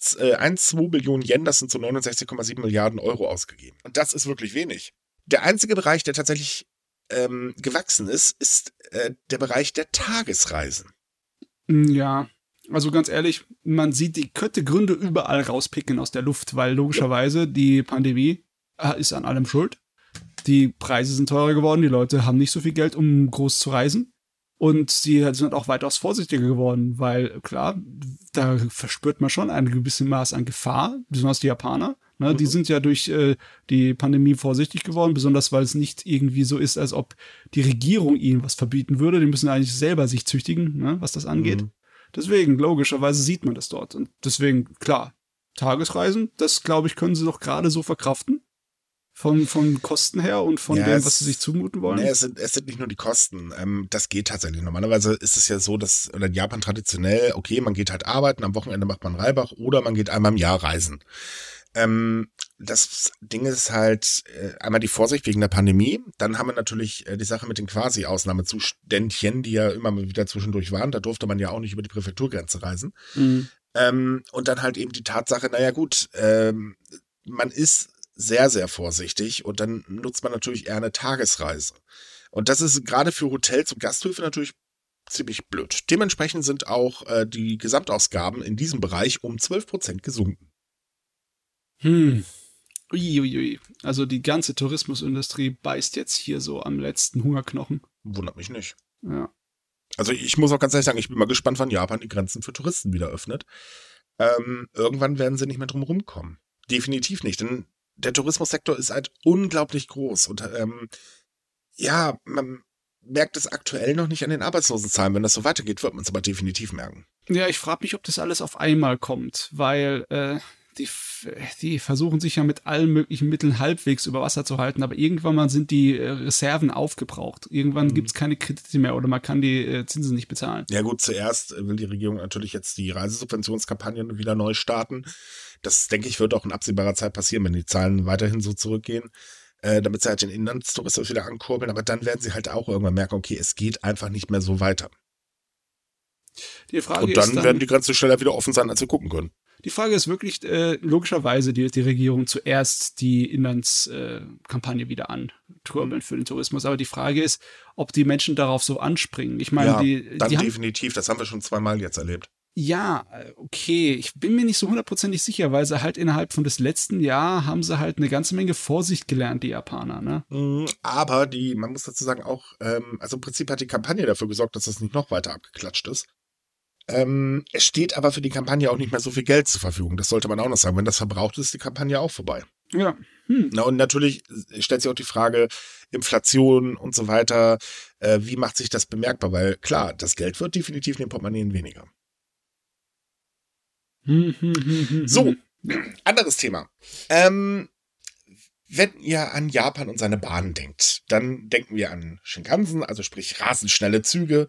9,12 Billionen Yen, das sind so 69,7 Milliarden Euro ausgegeben. Und das ist wirklich wenig. Der einzige Bereich, der tatsächlich ähm, gewachsen ist, ist äh, der Bereich der Tagesreisen. Ja, also ganz ehrlich, man sieht die könnte Gründe überall rauspicken aus der Luft, weil logischerweise die Pandemie äh, ist an allem schuld. Die Preise sind teurer geworden, die Leute haben nicht so viel Geld, um groß zu reisen. Und sie sind auch weitaus vorsichtiger geworden, weil klar, da verspürt man schon ein gewisses Maß an Gefahr, besonders die Japaner. Ne? Die Mhm. sind ja durch äh, die Pandemie vorsichtig geworden, besonders weil es nicht irgendwie so ist, als ob die Regierung ihnen was verbieten würde. Die müssen eigentlich selber sich züchtigen, ne? was das angeht. Mhm. Deswegen, logischerweise sieht man das dort. Und deswegen, klar, Tagesreisen, das glaube ich, können sie doch gerade so verkraften. Von, von Kosten her und von Ja, dem, was sie sich zumuten wollen. Nee, es sind, es sind nicht nur die Kosten. Ähm, das geht tatsächlich. Normalerweise ist es ja so, dass oder in Japan traditionell, okay, man geht halt arbeiten, am Wochenende macht man Reibach oder man geht einmal im Jahr reisen. Ähm, das Ding ist halt äh, einmal die Vorsicht wegen der Pandemie. Dann haben wir natürlich äh, die Sache mit den Quasi-Ausnahmezuständchen, die ja immer mal wieder zwischendurch waren. Da durfte man ja auch nicht über die Präfekturgrenze reisen. Mhm. Ähm, und dann halt eben die Tatsache, naja gut, ähm, man ist sehr, sehr vorsichtig und dann nutzt man natürlich eher eine Tagesreise. Und das ist gerade für Hotels und Gasthöfe natürlich ziemlich blöd. Dementsprechend sind auch äh, die Gesamtausgaben in diesem Bereich um 12% gesunken. Hm. Uiuiui. Ui. Also die ganze Tourismusindustrie beißt jetzt hier so am letzten Hungerknochen. Wundert mich nicht. Ja. Also ich muss auch ganz ehrlich sagen, ich bin mal gespannt, wann Japan die Grenzen für Touristen wieder öffnet. Ähm, irgendwann werden sie nicht mehr drum rumkommen. Definitiv nicht, denn der Tourismussektor ist halt unglaublich groß und ähm, ja, man merkt es aktuell noch nicht an den Arbeitslosenzahlen. Wenn das so weitergeht, wird man es aber definitiv merken. Ja, ich frage mich, ob das alles auf einmal kommt, weil äh, die, die versuchen sich ja mit allen möglichen Mitteln halbwegs über Wasser zu halten, aber irgendwann mal sind die äh, Reserven aufgebraucht. Irgendwann Mhm. gibt's keine Kredite mehr oder man kann die äh, Zinsen nicht bezahlen. Ja gut, zuerst will die Regierung natürlich jetzt die Reisesubventionskampagnen wieder neu starten. Das, denke ich, wird auch in absehbarer Zeit passieren, wenn die Zahlen weiterhin so zurückgehen, äh, damit sie halt den Inlandstourismus wieder ankurbeln. Aber dann werden sie halt auch irgendwann merken, okay, es geht einfach nicht mehr so weiter. Die Frage Und dann, ist dann, werden die Grenzen schneller wieder offen sein, als wir gucken können. Die Frage ist wirklich, äh, logischerweise, die, die Regierung zuerst die Inlandskampagne äh, wieder ankurbeln Mhm. für den Tourismus. Aber die Frage ist, ob die Menschen darauf so anspringen. Ich meine, ja, die, dann die haben, definitiv. Das haben wir schon zweimal jetzt erlebt. Ja, äh, okay, ich bin mir nicht so hundertprozentig sicher, weil sie halt innerhalb von des letzten Jahr haben sie halt eine ganze Menge Vorsicht gelernt, die Japaner, ne? Mhm, Aber die, man muss dazu sagen, auch, ähm, also im Prinzip hat die Kampagne dafür gesorgt, dass das nicht noch weiter abgeklatscht ist. Ähm, es steht aber für die Kampagne auch nicht mehr so viel Geld zur Verfügung. Das sollte man auch noch sagen. Wenn das verbraucht ist, ist die Kampagne auch vorbei. Ja. Hm. Na, und natürlich stellt sich auch die Frage, Inflation und so weiter, äh, wie macht sich das bemerkbar? Weil klar, das Geld wird definitiv in den Portemonnaies weniger. So, anderes Thema. Ähm, wenn ihr an Japan und seine Bahnen denkt, dann denken wir an Shinkansen, also sprich rasend schnelle Züge.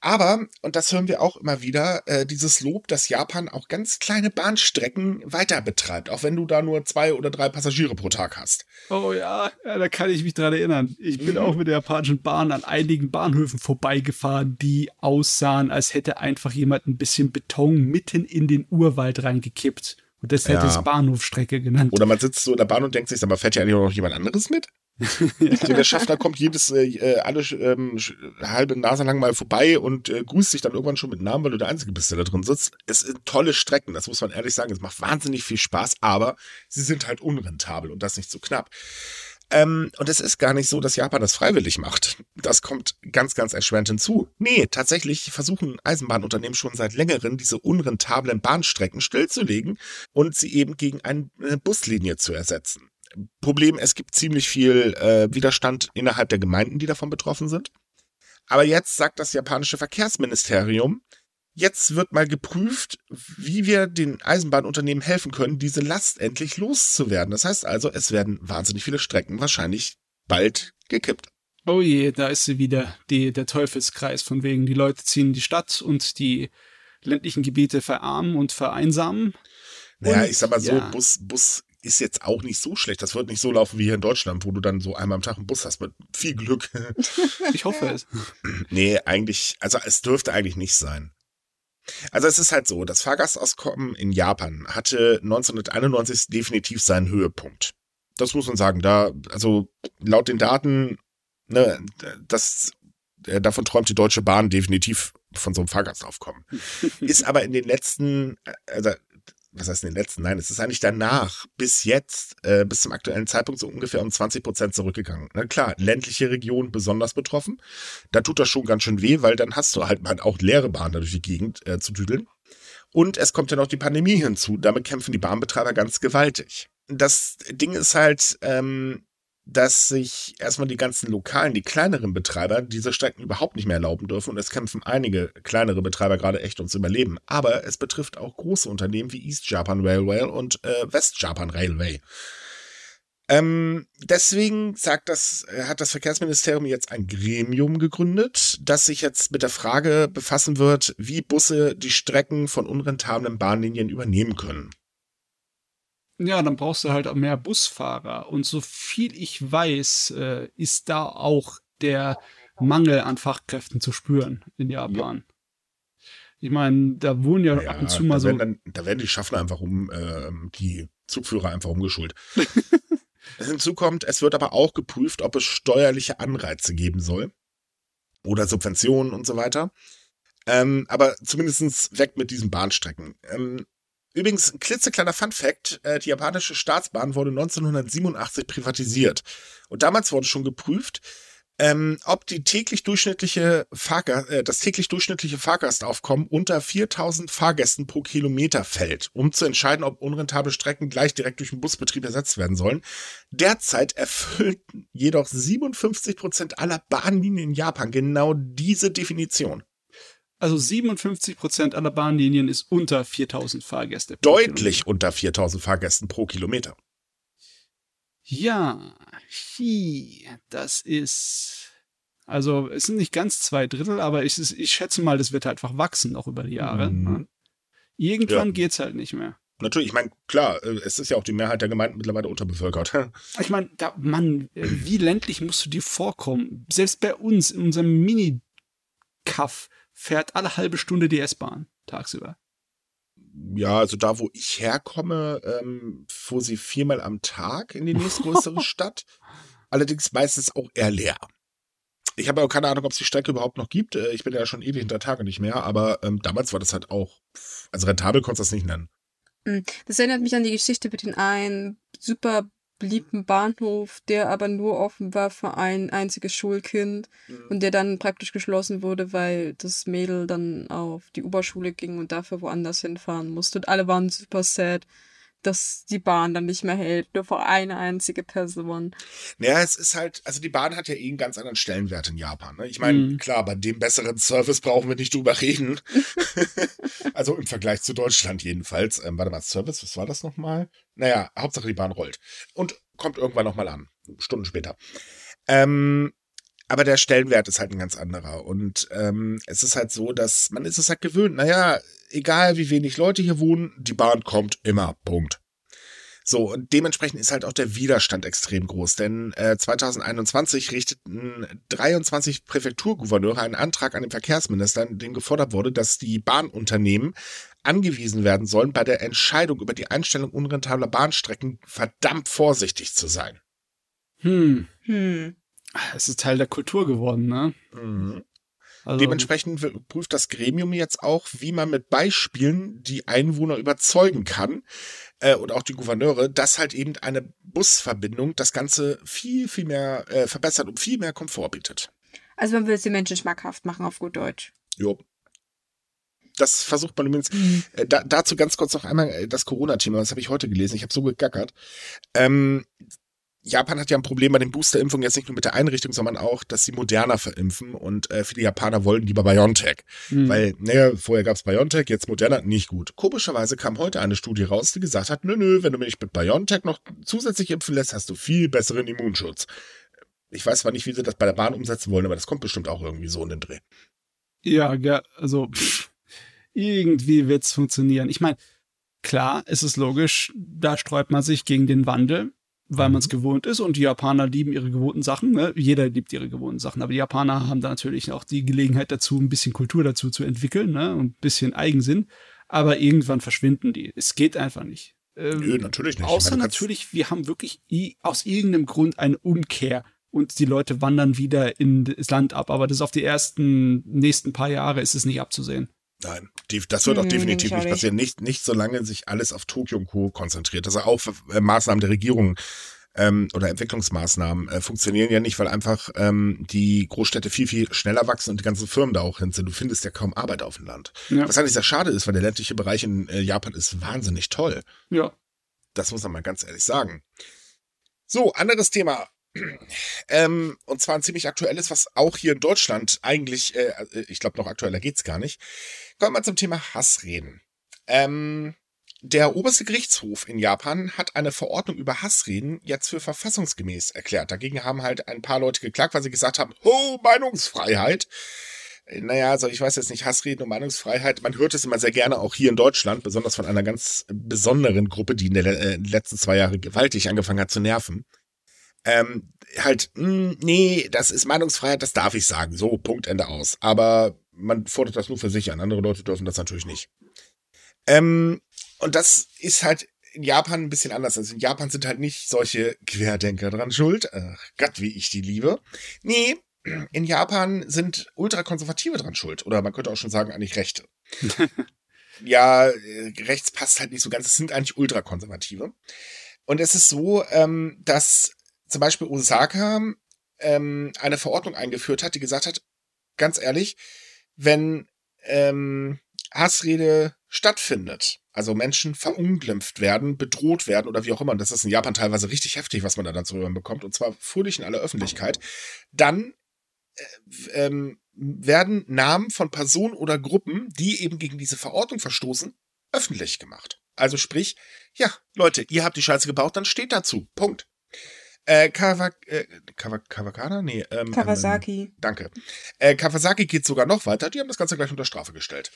Aber, und das hören wir auch immer wieder, äh, dieses Lob, dass Japan auch ganz kleine Bahnstrecken weiter betreibt, auch wenn du da nur zwei oder drei Passagiere pro Tag hast. Oh ja, ja, da kann ich mich dran erinnern. Ich bin Mhm. auch mit der japanischen Bahn an einigen Bahnhöfen vorbeigefahren, die aussahen, als hätte einfach jemand ein bisschen Beton mitten in den Urwald reingekippt. Und das hätte Ja. es Bahnhofstrecke genannt. Oder man sitzt so in der Bahn und denkt sich, aber fährt ja eigentlich noch jemand anderes mit? Der Schaffner kommt jedes, äh, alle ähm, halbe Nase lang mal vorbei und äh, grüßt dich dann irgendwann schon mit Namen, weil du der Einzige bist, der da drin sitzt. Es sind tolle Strecken, das muss man ehrlich sagen. Es macht wahnsinnig viel Spaß, aber sie sind halt unrentabel und das nicht so knapp. Ähm, und es ist gar nicht so, dass Japan das freiwillig macht. Das kommt ganz, ganz erschwerend hinzu. Nee, tatsächlich versuchen Eisenbahnunternehmen schon seit längerem, diese unrentablen Bahnstrecken stillzulegen und sie eben gegen eine Buslinie zu ersetzen. Problem, es gibt ziemlich viel äh, Widerstand innerhalb der Gemeinden, die davon betroffen sind. Aber jetzt sagt das japanische Verkehrsministerium, jetzt wird mal geprüft, wie wir den Eisenbahnunternehmen helfen können, diese Last endlich loszuwerden. Das heißt also, es werden wahnsinnig viele Strecken wahrscheinlich bald gekippt. Oh je, da ist sie wieder, die, der Teufelskreis, von wegen die Leute ziehen in die Stadt und die ländlichen Gebiete verarmen und vereinsamen. Naja, Und, ich sag mal so, ja. Bus, Bus ist jetzt auch nicht so schlecht. Das wird nicht so laufen wie hier in Deutschland, wo du dann so einmal am Tag einen Bus hast mit viel Glück. Ich hoffe es. nee, eigentlich, also es dürfte eigentlich nicht sein. Also es ist halt so, das Fahrgastauskommen in Japan hatte 1991 definitiv seinen Höhepunkt. Das muss man sagen. Da, also laut den Daten, ne, das, äh, davon träumt die Deutsche Bahn definitiv von so einem Fahrgastaufkommen. ist aber in den letzten, äh, also was heißt in den letzten? Nein, es ist eigentlich danach bis jetzt, äh, bis zum aktuellen Zeitpunkt so ungefähr um 20 Prozent zurückgegangen. Na klar, ländliche Regionen besonders betroffen. Da tut das schon ganz schön weh, weil dann hast du halt mal auch leere Bahnen durch die Gegend äh, zu düdeln. Und es kommt ja noch die Pandemie hinzu. Damit kämpfen die Bahnbetreiber ganz gewaltig. Das Ding ist halt, ähm, dass sich erstmal die ganzen lokalen, die kleineren Betreiber diese Strecken überhaupt nicht mehr erlauben dürfen und es kämpfen einige kleinere Betreiber gerade echt ums Überleben. Aber es betrifft auch große Unternehmen wie East Japan Railway und äh, West Japan Railway. Ähm, deswegen sagt das, äh, hat das Verkehrsministerium jetzt ein Gremium gegründet, das sich jetzt mit der Frage befassen wird, wie Busse die Strecken von unrentablen Bahnlinien übernehmen können. Ja, dann brauchst du halt auch mehr Busfahrer. Und so viel ich weiß, äh, ist da auch der Mangel an Fachkräften zu spüren in Japan. Ich meine, da wohnen ja, Ja, ab und zu mal da, so. werden dann, da werden die Schaffner einfach um, ähm, die Zugführer einfach umgeschult. Hinzu kommt, es wird aber auch geprüft, ob es steuerliche Anreize geben soll. Oder Subventionen und so weiter. Ähm, aber zumindestens weg mit diesen Bahnstrecken. Ähm, übrigens, ein klitzekleiner Fun-Fact: äh, Die japanische Staatsbahn wurde 1987 privatisiert. Und damals wurde schon geprüft, ähm, ob die täglich durchschnittliche Fahrgast, äh, das täglich durchschnittliche Fahrgastaufkommen unter 4000 Fahrgästen pro Kilometer fällt, um zu entscheiden, ob unrentable Strecken gleich direkt durch den Busbetrieb ersetzt werden sollen. Derzeit erfüllten jedoch 57 Prozent aller Bahnlinien in Japan genau diese Definition. Also 57 Prozent aller Bahnlinien ist unter 4000 Fahrgäste. pro Deutlich unter 4000 Fahrgästen pro Kilometer. Ja, hi, das ist. Also, es sind nicht ganz zwei Drittel, aber ich, ich schätze mal, das wird halt einfach wachsen noch über die Jahre. Mhm. Irgendwann Ja. geht's halt nicht mehr. Natürlich, ich meine, klar, äh, es ist ja auch die Mehrheit der Gemeinden mittlerweile unterbevölkert. Ich meine, da, Mann, äh, wie ländlich musst du dir vorkommen? Selbst bei uns, in unserem Mini-Kaff, fährt alle halbe Stunde die S-Bahn tagsüber. Ja, also da, wo ich herkomme, ähm, fuhr sie viermal am Tag in die nächstgrößere Stadt. Allerdings meistens auch eher leer. Ich habe auch keine Ahnung, ob es die Strecke überhaupt noch gibt. Äh, Ich bin ja schon ewig hinter Tage nicht mehr, aber ähm, damals war das halt auch, also rentabel konntest du das nicht nennen. Mm, Das erinnert mich an die Geschichte mit den einen super beliebten Bahnhof, der aber nur offen war für ein einziges Schulkind und der dann praktisch geschlossen wurde, weil das Mädel dann auf die Oberschule ging und dafür woanders hinfahren musste. Und alle waren super sad, dass die Bahn dann nicht mehr hält, nur für eine einzige Person. Naja, es ist halt, also die Bahn hat ja eh einen ganz anderen Stellenwert in Japan. Ne? Ich meine, Mhm. klar, bei dem besseren Service brauchen wir nicht drüber reden. also im Vergleich zu Deutschland jedenfalls. Ähm, warte mal, Service, was war das nochmal? Naja, Hauptsache die Bahn rollt. Und kommt irgendwann nochmal an. Stunden später. Ähm, aber der Stellenwert ist halt ein ganz anderer. Und ähm, es ist halt so, dass man ist es halt gewöhnt. Naja, egal wie wenig Leute hier wohnen, die Bahn kommt immer. Punkt. So, und dementsprechend ist halt auch der Widerstand extrem groß, denn äh, 2021 richteten 23 Präfekturgouverneure einen Antrag an den Verkehrsminister, in dem gefordert wurde, dass die Bahnunternehmen angewiesen werden sollen, bei der Entscheidung über die Einstellung unrentabler Bahnstrecken verdammt vorsichtig zu sein. Hm, Hm. Es ist Teil der Kultur geworden, ne? Also, Dementsprechend prüft das Gremium jetzt auch, wie man mit Beispielen die Einwohner überzeugen kann äh, und auch die Gouverneure, dass halt eben eine Busverbindung das Ganze viel, viel mehr äh, verbessert und viel mehr Komfort bietet. Also man will es den Menschen schmackhaft machen, auf gut Deutsch. Jo. Das versucht man übrigens. Äh, da, dazu ganz kurz noch einmal äh, das Corona-Thema, das habe ich heute gelesen. Ich habe so gegackert. Ähm, Japan hat ja ein Problem bei den Boosterimpfungen jetzt nicht nur mit der Einrichtung, sondern auch, dass sie moderner verimpfen und äh, viele Japaner wollen lieber BioNTech. hm. Weil, naja, vorher gab's BioNTech, jetzt Moderna, nicht gut. Komischerweise kam heute eine Studie raus, die gesagt hat, nö, nö, wenn du mich mit BioNTech noch zusätzlich impfen lässt, hast du viel besseren Immunschutz. Ich weiß zwar nicht, wie sie das bei der Bahn umsetzen wollen, aber das kommt bestimmt auch irgendwie so in den Dreh. Ja, ja also pff, irgendwie wird's funktionieren. Ich meine, klar, es ist logisch, da sträubt man sich gegen den Wandel, weil man es gewohnt ist und die Japaner lieben ihre gewohnten Sachen. Ne? Jeder liebt ihre gewohnten Sachen, aber die Japaner haben da natürlich auch die Gelegenheit dazu, ein bisschen Kultur dazu zu entwickeln ne? und ein bisschen Eigensinn. Aber irgendwann verschwinden die. Es geht einfach nicht. Ähm, Nö, natürlich nicht. Außer meine, natürlich, wir haben wirklich aus irgendeinem Grund eine Umkehr und die Leute wandern wieder in das Land ab. Aber das auf die ersten nächsten paar Jahre ist es nicht abzusehen. Nein, das wird auch hm, definitiv nicht passieren. Nicht, nicht solange sich alles auf Tokio und Co. konzentriert. Also auch äh, Maßnahmen der Regierung ähm, oder Entwicklungsmaßnahmen äh, funktionieren ja nicht, weil einfach ähm, die Großstädte viel, viel schneller wachsen und die ganzen Firmen da auch hin sind. Du findest ja kaum Arbeit auf dem Land. Ja. Was eigentlich sehr schade ist, weil der ländliche Bereich in äh, Japan ist wahnsinnig toll. Ja. Das muss man mal ganz ehrlich sagen. So, anderes Thema. Ähm, und zwar ein ziemlich aktuelles, was auch hier in Deutschland eigentlich, äh, ich glaube, noch aktueller geht's gar nicht. Kommen wir zum Thema Hassreden. Ähm, der oberste Gerichtshof in Japan hat eine Verordnung über Hassreden jetzt für verfassungsgemäß erklärt. Dagegen haben halt ein paar Leute geklagt, weil sie gesagt haben, oh, Meinungsfreiheit. Naja, also ich weiß jetzt nicht, Hassreden und Meinungsfreiheit, man hört es immer sehr gerne auch hier in Deutschland, besonders von einer ganz besonderen Gruppe, die in den äh, letzten zwei Jahren gewaltig angefangen hat zu nerven ähm, halt, mh, hm, nee, das ist Meinungsfreiheit, das darf ich sagen. So, Punkt, Ende aus. Aber man fordert das nur für sich an. Andere Leute dürfen das natürlich nicht. Ähm, und das ist halt in Japan ein bisschen anders. Also in Japan sind halt nicht solche Querdenker dran schuld. Ach Gott, wie ich die liebe. Nee, in Japan sind Ultrakonservative dran schuld. Oder man könnte auch schon sagen, eigentlich Rechte. ja, äh, rechts passt halt nicht so ganz. Es sind eigentlich Ultrakonservative. Und es ist so, ähm, dass zum Beispiel Osaka ähm, eine Verordnung eingeführt hat, die gesagt hat, ganz ehrlich, wenn ähm, Hassrede stattfindet, also Menschen verunglimpft werden, bedroht werden oder wie auch immer, und das ist in Japan teilweise richtig heftig, was man da dann zu hören bekommt, und zwar fröhlich in aller Öffentlichkeit, dann äh, ähm, werden Namen von Personen oder Gruppen, die eben gegen diese Verordnung verstoßen, öffentlich gemacht. Also sprich, ja, Leute, ihr habt die Scheiße gebaut, dann steht dazu. Punkt. Äh, Kawa, äh, Kawa, Kawakana? Nee. Ähm, Kawasaki. Ähm, danke. Äh, Kawasaki geht sogar noch weiter. Die haben das Ganze gleich unter Strafe gestellt.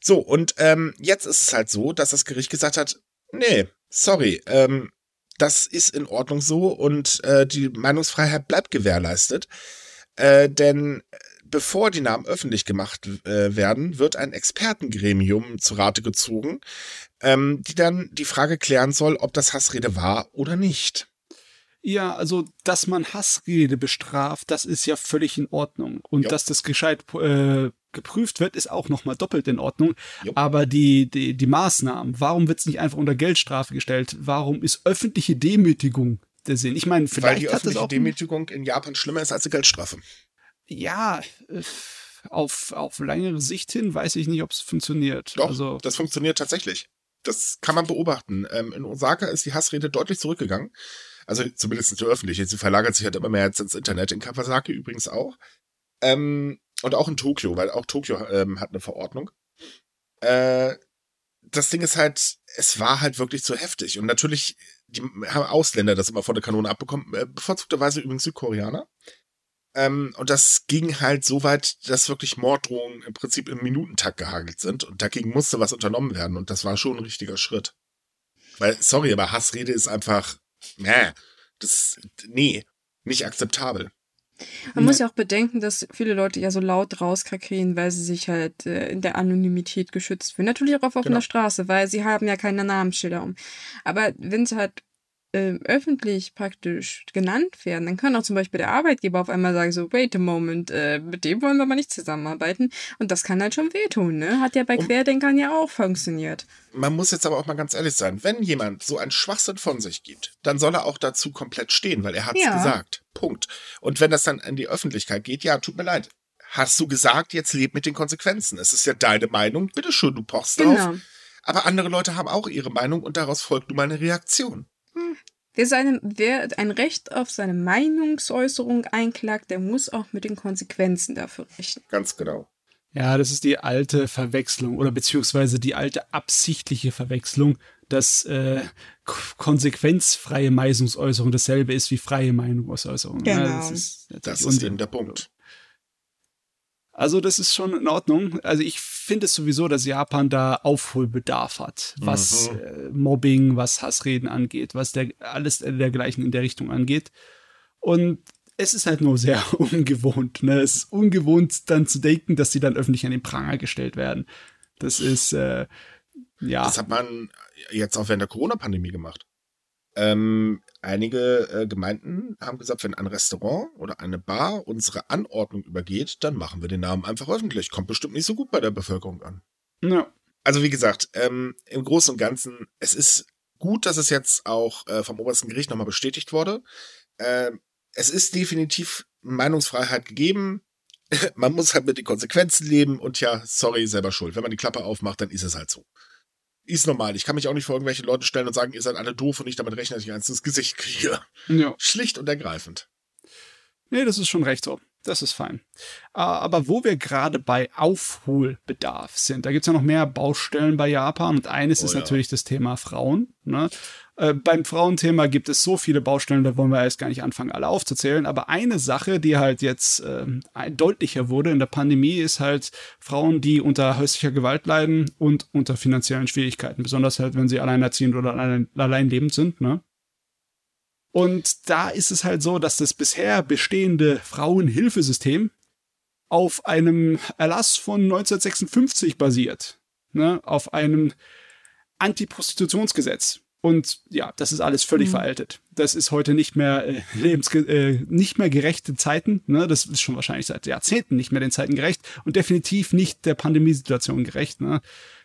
so, und ähm, jetzt ist es halt so, dass das Gericht gesagt hat, nee, sorry, ähm, das ist in Ordnung so und äh, die Meinungsfreiheit bleibt gewährleistet. Äh, denn bevor die Namen öffentlich gemacht äh, werden, wird ein Expertengremium zu Rate gezogen, ähm, die dann die Frage klären soll, ob das Hassrede war oder nicht. Ja, also, dass man Hassrede bestraft, das ist ja völlig in Ordnung. Und jo. dass das gescheit äh, geprüft wird, ist auch nochmal doppelt in Ordnung. Jo. Aber die, die, die Maßnahmen, warum wird es nicht einfach unter Geldstrafe gestellt? Warum ist öffentliche Demütigung der Sinn? Ich meine, vielleicht Weil die hat öffentliche das auch Demütigung in Japan schlimmer ist als die Geldstrafe. Ja, auf, auf längere Sicht hin weiß ich nicht, ob es funktioniert. Doch, also, das funktioniert tatsächlich das kann man beobachten. Ähm, in Osaka ist die Hassrede deutlich zurückgegangen. Also zumindest zur öffentliche. Sie verlagert sich halt immer mehr jetzt ins Internet. In Kawasaki übrigens auch. Ähm, und auch in Tokio, weil auch Tokio ähm, hat eine Verordnung. Äh, das Ding ist halt, es war halt wirklich zu heftig. Und natürlich die, haben Ausländer das immer vor der Kanone abbekommen. Äh, bevorzugterweise übrigens Südkoreaner. Ähm, und das ging halt so weit, dass wirklich Morddrohungen im Prinzip im Minutentakt gehagelt sind. Und dagegen musste was unternommen werden. Und das war schon ein richtiger Schritt. Weil, sorry, aber Hassrede ist einfach, nee, das, nee, nicht akzeptabel. Man muss ja auch bedenken, dass viele Leute ja so laut rauskrakrieren, weil sie sich halt äh, in der Anonymität geschützt fühlen. Natürlich auch auf offener genau. Straße, weil sie haben ja keine Namensschilder um. Aber wenn sie halt äh, öffentlich praktisch genannt werden, dann kann auch zum Beispiel der Arbeitgeber auf einmal sagen, so, wait a moment, äh, mit dem wollen wir mal nicht zusammenarbeiten. Und das kann halt schon wehtun, ne? Hat ja bei Und Querdenkern ja auch funktioniert. Man muss jetzt aber auch mal ganz ehrlich sein, wenn jemand so einen Schwachsinn von sich gibt, dann soll er auch dazu komplett stehen, weil er hat's ja. gesagt. Punkt. Und wenn das dann in die Öffentlichkeit geht, ja, tut mir leid. Hast du gesagt, jetzt leb mit den Konsequenzen. Es ist ja deine Meinung, bitteschön, du pochst genau. drauf. Aber andere Leute haben auch ihre Meinung und daraus folgt nun mal eine Reaktion. Hm. Wer, seine, wer ein Recht auf seine Meinungsäußerung einklagt, der muss auch mit den Konsequenzen dafür rechnen. Ganz genau. Ja, das ist die alte Verwechslung oder beziehungsweise die alte absichtliche Verwechslung. dass äh, konsequenzfreie Meinungsäußerung dasselbe ist wie freie Meinungsäußerung. Genau. Ja, das ist, das ist eben der Punkt. Also das ist schon in Ordnung. Also ich finde es sowieso, dass Japan da Aufholbedarf hat, was mhm. äh, Mobbing, was Hassreden angeht, was der alles dergleichen in der Richtung angeht. Und es ist halt nur sehr ungewohnt. Ne? Es ist ungewohnt, dann zu denken, dass sie dann öffentlich an den Pranger gestellt werden. Das ist äh, ja. Das hat man jetzt auch während der Corona-Pandemie gemacht. Ähm, einige äh, Gemeinden haben gesagt, wenn ein Restaurant oder eine Bar unsere Anordnung übergeht, dann machen wir den Namen einfach öffentlich. Kommt bestimmt nicht so gut bei der Bevölkerung an. Ja. Also wie gesagt, ähm, im Großen und Ganzen, es ist gut, dass es jetzt auch äh, vom obersten Gericht nochmal bestätigt wurde. Äh, es ist definitiv Meinungsfreiheit gegeben. Man muss halt mit den Konsequenzen leben und ja, sorry, selber schuld. Wenn man die Klappe aufmacht, dann ist es halt so ist normal. Ich kann mich auch nicht vor irgendwelche Leute stellen und sagen, ihr seid alle doof und nicht damit rechnen, dass ich eins ins Gesicht kriege. Ja. Schlicht und ergreifend. Nee, das ist schon recht so. Das ist fein. Ah, aber wo wir gerade bei Aufholbedarf sind, da gibt es ja noch mehr Baustellen bei Japan und eines oh, ist ja. natürlich das Thema Frauen. Ne? Äh, beim Frauenthema gibt es so viele Baustellen, da wollen wir erst gar nicht anfangen, alle aufzuzählen. Aber eine Sache, die halt jetzt äh, deutlicher wurde in der Pandemie, ist halt Frauen, die unter häuslicher Gewalt leiden und unter finanziellen Schwierigkeiten. Besonders halt, wenn sie alleinerziehend oder allein, lebend sind. Ne? Und da ist es halt so, dass das bisher bestehende Frauenhilfesystem auf einem Erlass von 1956 basiert. Ne? Auf einem Antiprostitutionsgesetz. Und ja, das ist alles völlig mhm. veraltet. Das ist heute nicht mehr äh, lebens äh, nicht mehr gerechte Zeiten. Ne? Das ist schon wahrscheinlich seit Jahrzehnten nicht mehr den Zeiten gerecht und definitiv nicht der Pandemiesituation gerecht. Ne?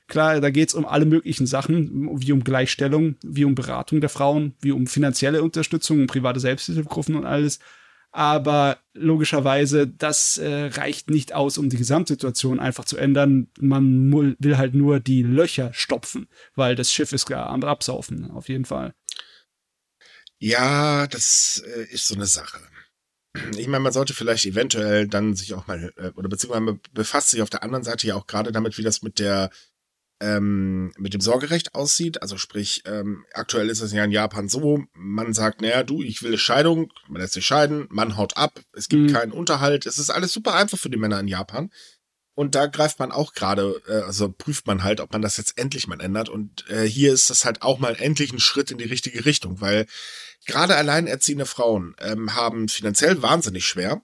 Klar, da geht's um alle möglichen Sachen, wie um Gleichstellung, wie um Beratung der Frauen, wie um finanzielle Unterstützung, um private Selbsthilfegruppen und alles. Aber logischerweise, das äh, reicht nicht aus, um die Gesamtsituation einfach zu ändern. Man will halt nur die Löcher stopfen, weil das Schiff ist klar am Absaufen, auf jeden Fall. Ja, das äh, ist so eine Sache. Ich meine, man sollte vielleicht eventuell dann sich auch mal, äh, oder beziehungsweise man befasst sich auf der anderen Seite ja auch gerade damit, wie das mit der ähm, mit dem Sorgerecht aussieht. Also sprich, ähm, aktuell ist es ja in Japan so, man sagt, naja, du, ich will eine Scheidung, man lässt sich scheiden, man haut ab, es gibt mhm. keinen Unterhalt, es ist alles super einfach für die Männer in Japan. Und da greift man auch gerade, äh, also prüft man halt, ob man das jetzt endlich mal ändert. Und äh, hier ist das halt auch mal endlich ein Schritt in die richtige Richtung, weil gerade alleinerziehende Frauen ähm, haben finanziell wahnsinnig schwer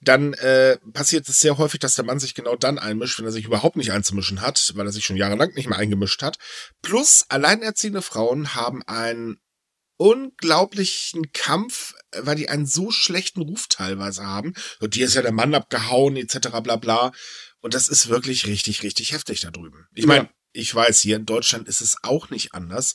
dann äh, passiert es sehr häufig, dass der Mann sich genau dann einmischt, wenn er sich überhaupt nicht einzumischen hat, weil er sich schon jahrelang nicht mehr eingemischt hat. Plus, alleinerziehende Frauen haben einen unglaublichen Kampf, weil die einen so schlechten Ruf teilweise haben. Und dir ist ja der Mann abgehauen, etc. bla bla. Und das ist wirklich richtig, richtig heftig da drüben. Ich meine, ja. ich weiß, hier in Deutschland ist es auch nicht anders.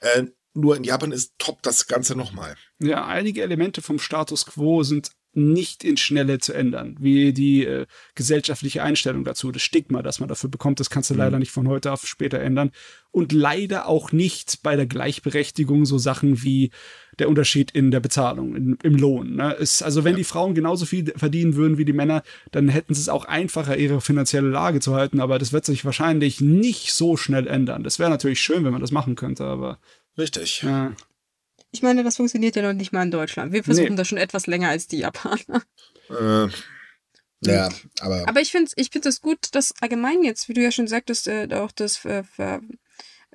Äh, nur in Japan ist top das Ganze nochmal. Ja, einige Elemente vom Status quo sind nicht in Schnelle zu ändern, wie die äh, gesellschaftliche Einstellung dazu, das Stigma, das man dafür bekommt, das kannst du mhm. leider nicht von heute auf später ändern. Und leider auch nicht bei der Gleichberechtigung so Sachen wie der Unterschied in der Bezahlung, in, im Lohn. Ne? Ist, also wenn ja. die Frauen genauso viel verdienen würden wie die Männer, dann hätten sie es auch einfacher, ihre finanzielle Lage zu halten, aber das wird sich wahrscheinlich nicht so schnell ändern. Das wäre natürlich schön, wenn man das machen könnte, aber. Richtig. Ja. Ich meine, das funktioniert ja noch nicht mal in Deutschland. Wir versuchen nee. das schon etwas länger als die Japaner. Äh, ja, aber. Aber ich finde es ich find das gut, dass allgemein jetzt, wie du ja schon sagtest, äh, auch das äh,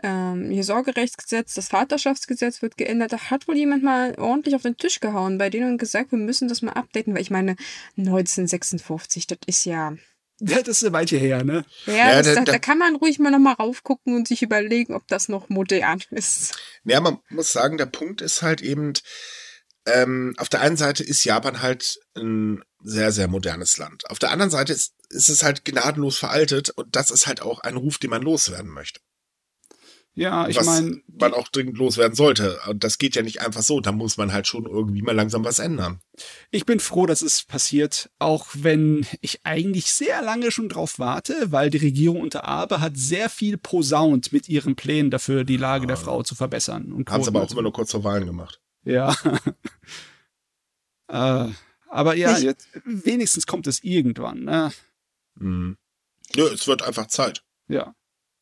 ähm, hier Sorgerechtsgesetz, das Vaterschaftsgesetz wird geändert. Da hat wohl jemand mal ordentlich auf den Tisch gehauen bei denen und gesagt, wir müssen das mal updaten, weil ich meine, 1956, das ist ja ja, das ist eine Weile her, ne? Ja, ja das, da, da, kann man ruhig mal nochmal raufgucken und sich überlegen, ob das noch modern ist. Ja, man muss sagen, der Punkt ist halt eben, ähm, auf der einen Seite ist Japan halt ein sehr, sehr modernes Land. Auf der anderen Seite ist, ist es halt gnadenlos veraltet und das ist halt auch ein Ruf, den man loswerden möchte. Ja, ich meine. Man auch dringend loswerden sollte. Und das geht ja nicht einfach so. Da muss man halt schon irgendwie mal langsam was ändern. Ich bin froh, dass es passiert, auch wenn ich eigentlich sehr lange schon drauf warte, weil die Regierung unter Abe hat sehr viel posaunt mit ihren Plänen dafür, die Lage ja. der Frau zu verbessern. Und Haben sie aber auch immer nur kurz vor Wahlen gemacht. Ja. äh, aber ja, jetzt, wenigstens kommt es irgendwann. Ne? Mhm. Ja, es wird einfach Zeit. Ja.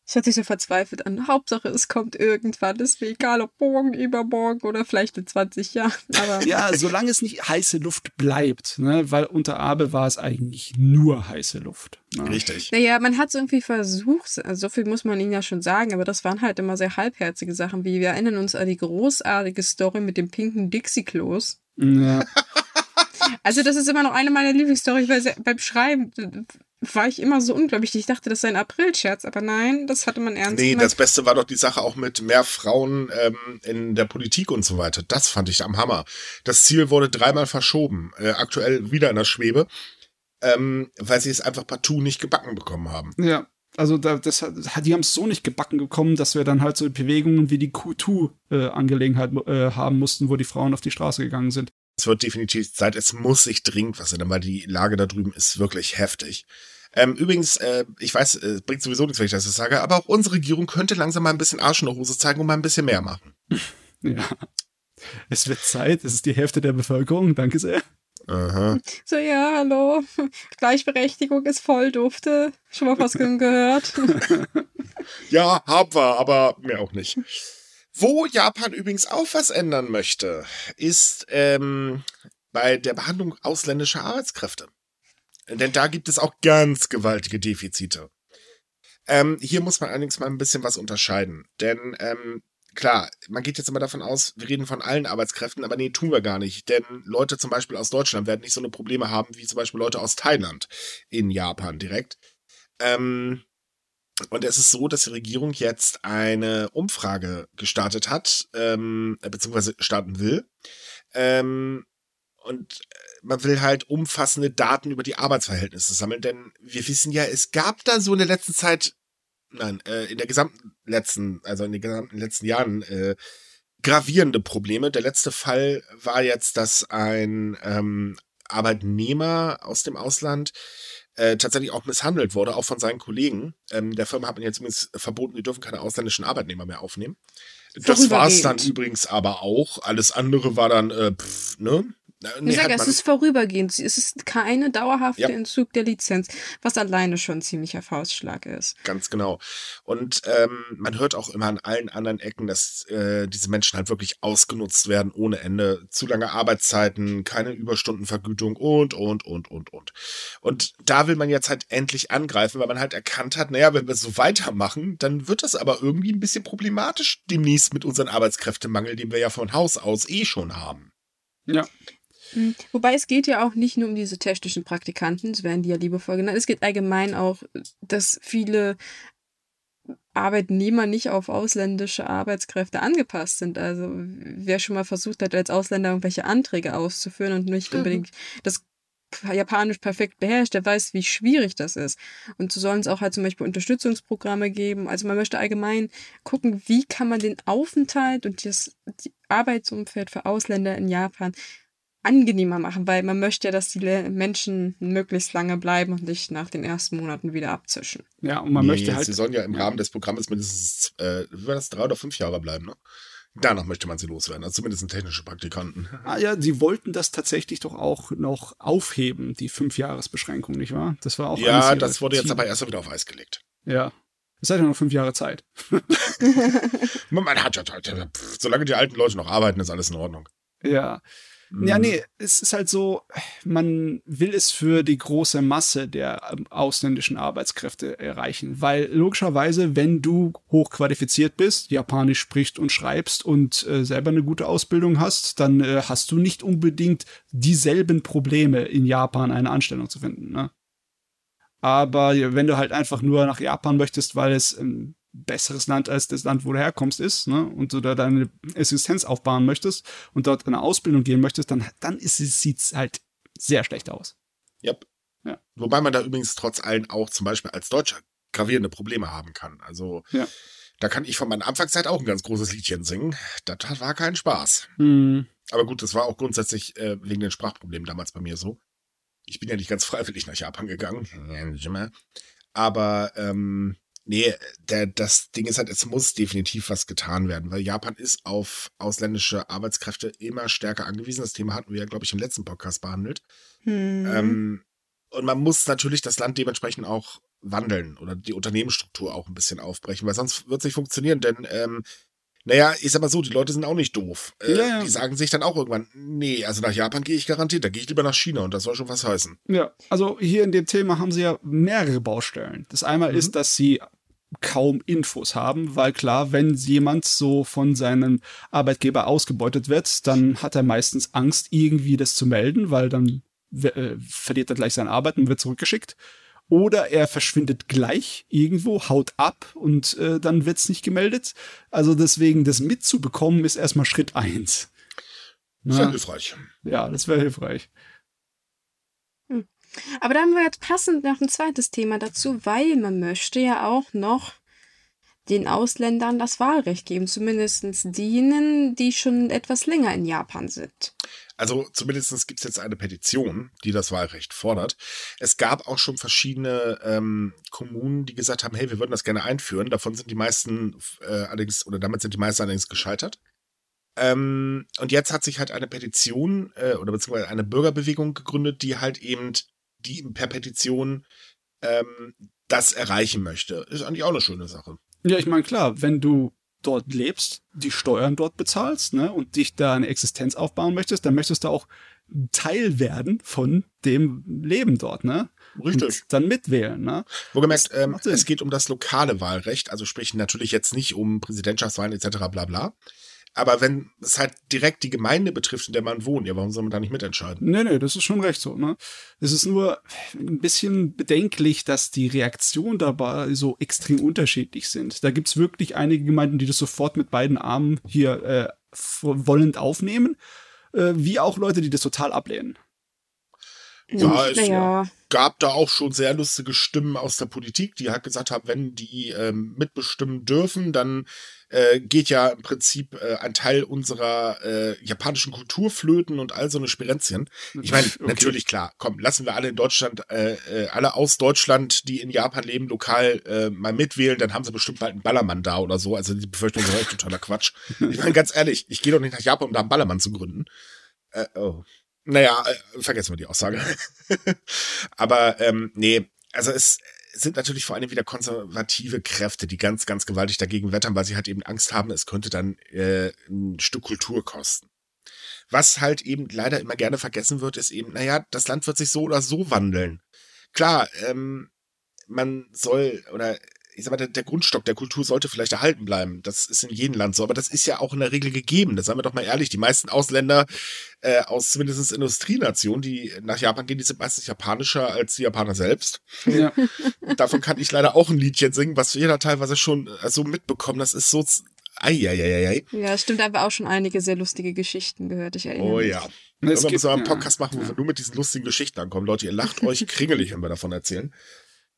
Es hört sich so verzweifelt an. Hauptsache, es kommt irgendwann. Ist mir egal, ob morgen, übermorgen oder vielleicht in 20 Jahren. Aber Ja, solange es nicht heiße Luft bleibt, ne? weil unter Abe war es eigentlich nur heiße Luft. Ne? Richtig. naja, man hat es irgendwie versucht. Also so viel muss man ihnen ja schon sagen. Aber das waren halt immer sehr halbherzige Sachen. Wie wir erinnern uns an die großartige Story mit dem pinken Dixie-Klos. Ja. Also das ist immer noch eine meiner weil se- beim Schreiben war ich immer so unglaublich. Ich dachte, das sei ein Aprilscherz, aber nein, das hatte man ernst Nee, gemeint. das Beste war doch die Sache auch mit mehr Frauen ähm, in der Politik und so weiter. Das fand ich am Hammer. Das Ziel wurde dreimal verschoben. Äh, aktuell wieder in der Schwebe, ähm, weil sie es einfach partout nicht gebacken bekommen haben. Ja, also da, das, die haben es so nicht gebacken bekommen, dass wir dann halt so Bewegungen wie die Q2-Angelegenheit äh, haben mussten, wo die Frauen auf die Straße gegangen sind. Es wird definitiv Zeit, es muss sich dringend was ändern, weil die Lage da drüben ist wirklich heftig. Ähm, übrigens, äh, ich weiß, äh, bringt sowieso nichts, wenn ich das jetzt sage, aber auch unsere Regierung könnte langsam mal ein bisschen Arsch in der Hose zeigen und mal ein bisschen mehr machen. Ja. Es wird Zeit, es ist die Hälfte der Bevölkerung, danke sehr. Aha. So, ja, hallo. Gleichberechtigung ist voll dufte. Schon mal was gehört? Ja, haben wir, aber mehr auch nicht. Wo Japan übrigens auch was ändern möchte, ist ähm, bei der Behandlung ausländischer Arbeitskräfte. Denn da gibt es auch ganz gewaltige Defizite. Ähm, hier muss man allerdings mal ein bisschen was unterscheiden. Denn ähm, klar, man geht jetzt immer davon aus, wir reden von allen Arbeitskräften, aber nee, tun wir gar nicht. Denn Leute zum Beispiel aus Deutschland werden nicht so eine Probleme haben wie zum Beispiel Leute aus Thailand in Japan direkt. Ähm, und es ist so, dass die Regierung jetzt eine Umfrage gestartet hat, ähm, beziehungsweise starten will. Ähm, und äh, man will halt umfassende Daten über die Arbeitsverhältnisse sammeln, denn wir wissen ja, es gab da so in der letzten Zeit, nein, äh, in der gesamten letzten, also in den gesamten letzten Jahren, äh, gravierende Probleme. Der letzte Fall war jetzt, dass ein ähm, Arbeitnehmer aus dem Ausland äh, tatsächlich auch misshandelt wurde, auch von seinen Kollegen. Ähm, der Firma hat man jetzt übrigens verboten, die dürfen keine ausländischen Arbeitnehmer mehr aufnehmen. Das war es dann übrigens aber auch. Alles andere war dann, äh, pff, ne? Nee, Ich sage, es ist vorübergehend. Es ist keine dauerhafte Ja. Entzug der Lizenz, was alleine schon ein ziemlicher Faustschlag ist. Ganz genau. Und ähm, man hört auch immer an allen anderen Ecken, dass äh, diese Menschen halt wirklich ausgenutzt werden ohne Ende. Zu lange Arbeitszeiten, keine Überstundenvergütung und, und, und, und, und. Und da will man jetzt halt endlich angreifen, weil man halt erkannt hat, naja, wenn wir so weitermachen, dann wird das aber irgendwie ein bisschen problematisch demnächst mit unserem Arbeitskräftemangel, den wir ja von Haus aus eh schon haben. Ja. Mhm. Wobei es geht ja auch nicht nur um diese technischen Praktikanten, so werden die ja liebevoll genannt. Es geht allgemein auch, dass viele Arbeitnehmer nicht auf ausländische Arbeitskräfte angepasst sind. Also wer schon mal versucht hat, als Ausländer irgendwelche Anträge auszuführen und nicht Mhm. unbedingt das Japanisch perfekt beherrscht, der weiß, wie schwierig das ist. Und so sollen es auch halt zum Beispiel Unterstützungsprogramme geben. Also man möchte allgemein gucken, wie kann man den Aufenthalt und das die Arbeitsumfeld für Ausländer in Japan angenehmer machen, weil man möchte ja, dass die Menschen möglichst lange bleiben und nicht nach den ersten Monaten wieder abzischen. Ja, und man Nee, möchte halt. Sie sollen ja im. Rahmen des Programmes mindestens, äh, wie war das, drei oder fünf Jahre bleiben, ne? Danach möchte man sie loswerden, also zumindest technische Praktikanten. Ah ja, sie wollten das tatsächlich doch auch noch aufheben, die Fünfjahresbeschränkung, nicht wahr? Das war auch Ja, das wurde jetzt aber erst wieder auf Eis gelegt. Ja. Es hat ja noch fünf Jahre Zeit. Man hat ja, solange die alten Leute noch arbeiten, ist alles in Ordnung. Ja. Mhm. Ja, nee, es ist halt so, man will es für die große Masse der ähm, ausländischen Arbeitskräfte erreichen, weil logischerweise, wenn du hochqualifiziert bist, Japanisch sprichst und schreibst und äh, selber eine gute Ausbildung hast, dann äh, hast du nicht unbedingt dieselben Probleme in Japan eine Anstellung zu finden. Ne? Aber wenn du halt einfach nur nach Japan möchtest, weil es ein besseres Land als das Land, wo du herkommst, ist, ne, und du da deine Existenz aufbauen möchtest und dort eine Ausbildung gehen möchtest, dann, dann ist es, sieht's halt sehr schlecht aus. Yep. Ja. Wobei man da übrigens trotz allem auch zum Beispiel als Deutscher gravierende Probleme haben kann. Also Ja. da kann ich von meiner Anfangszeit auch ein ganz großes Liedchen singen. Das war kein Spaß. Hm. Aber gut, das war auch grundsätzlich äh, wegen den Sprachproblemen damals bei mir so. Ich bin ja nicht ganz freiwillig nach Japan gegangen. Aber ähm, nee, der, das Ding ist halt, es muss definitiv was getan werden, weil Japan ist auf ausländische Arbeitskräfte immer stärker angewiesen. Das Thema hatten wir ja, glaube ich, im letzten Podcast behandelt. Hm. Ähm, und man muss natürlich das Land dementsprechend auch wandeln oder die Unternehmensstruktur auch ein bisschen aufbrechen, weil sonst wird es nicht funktionieren, denn ähm, naja, ich sag mal so, die Leute sind auch nicht doof. Äh, Ja, ja. Die sagen sich dann auch irgendwann, nee, also nach Japan gehe ich garantiert, da gehe ich lieber nach China und das soll schon was heißen. Ja, also hier in dem Thema haben sie ja mehrere Baustellen. Das einmal Mhm. ist, dass sie kaum Infos haben, weil klar, wenn jemand so von seinem Arbeitgeber ausgebeutet wird, dann hat er meistens Angst, irgendwie das zu melden, weil dann äh, verliert er gleich seine Arbeit und wird zurückgeschickt. Oder er verschwindet gleich irgendwo, haut ab und äh, dann wird's nicht gemeldet. Also deswegen, das mitzubekommen, ist erstmal Schritt eins. Sehr Na, hilfreich. ja, das wäre hilfreich. Aber da haben wir jetzt passend noch ein zweites Thema dazu, weil man möchte ja auch noch den Ausländern das Wahlrecht geben, zumindest denen, die schon etwas länger in Japan sind. Also zumindest gibt es jetzt eine Petition, die das Wahlrecht fordert. Es gab auch schon verschiedene ähm, Kommunen, die gesagt haben, hey, wir würden das gerne einführen. Davon sind die meisten äh, allerdings, oder damit sind die meisten allerdings gescheitert. Ähm, und jetzt hat sich halt eine Petition äh, oder beziehungsweise eine Bürgerbewegung gegründet, die halt eben die per Petition ähm, das erreichen möchte. Ist eigentlich auch eine schöne Sache. Ja, ich meine, klar, wenn du dort lebst, die Steuern dort bezahlst, ne, und dich da eine Existenz aufbauen möchtest, dann möchtest du auch Teil werden von dem Leben dort, ne? Richtig. Und dann mitwählen, ne? Wohlgemerkt, ähm, es geht um das lokale Wahlrecht, also sprich natürlich jetzt nicht um Präsidentschaftswahlen etc. bla bla. Aber wenn es halt direkt die Gemeinde betrifft, in der man wohnt, ja, warum soll man da nicht mitentscheiden? Nee, nee, das ist schon recht so, ne? Es ist nur ein bisschen bedenklich, dass die Reaktionen dabei so extrem unterschiedlich sind. Da gibt's wirklich einige Gemeinden, die das sofort mit beiden Armen hier äh, wollend aufnehmen, äh, wie auch Leute, die das total ablehnen. Ja, es naja, gab da auch schon sehr lustige Stimmen aus der Politik, die halt gesagt haben, wenn die ähm, mitbestimmen dürfen, dann äh, geht ja im Prinzip äh, ein Teil unserer äh, japanischen Kultur flöten und all so eine Spirenzchen. Ich meine, Okay. natürlich klar, komm, lassen wir alle in Deutschland, äh, äh, alle aus Deutschland, die in Japan leben, lokal äh, mal mitwählen, dann haben sie bestimmt bald einen Ballermann da oder so. Also die Befürchtung ist echt totaler Quatsch. Ich meine, ganz ehrlich, ich gehe doch nicht nach Japan, um da einen Ballermann zu gründen. Äh, oh. Naja, äh, vergessen wir die Aussage. Aber ähm, nee, also es sind natürlich vor allem wieder konservative Kräfte, die ganz, ganz gewaltig dagegen wettern, weil sie halt eben Angst haben, es könnte dann äh, ein Stück Kultur kosten. Was halt eben leider immer gerne vergessen wird, ist eben, naja, das Land wird sich so oder so wandeln. Klar, ähm, man soll, oder ich sag mal, der, der Grundstock der Kultur sollte vielleicht erhalten bleiben. Das ist in jedem Land so, aber das ist ja auch in der Regel gegeben. Das sagen wir doch mal ehrlich. Die meisten Ausländer äh, aus zumindest Industrienationen, die nach Japan gehen, die sind meistens japanischer als die Japaner selbst. Ja. Davon kann ich leider auch ein Liedchen singen, was jeder teilweise schon äh, so mitbekommen. Das ist so. Eieieiei. ja, stimmt, aber auch schon einige sehr lustige Geschichten gehört. Ich erinnere Oh mich. ja. Es gibt- müssen wir einen ja. Podcast machen, wo Ja. wir nur mit diesen lustigen Geschichten ankommen. Leute, ihr lacht euch kringelig, wenn wir davon erzählen.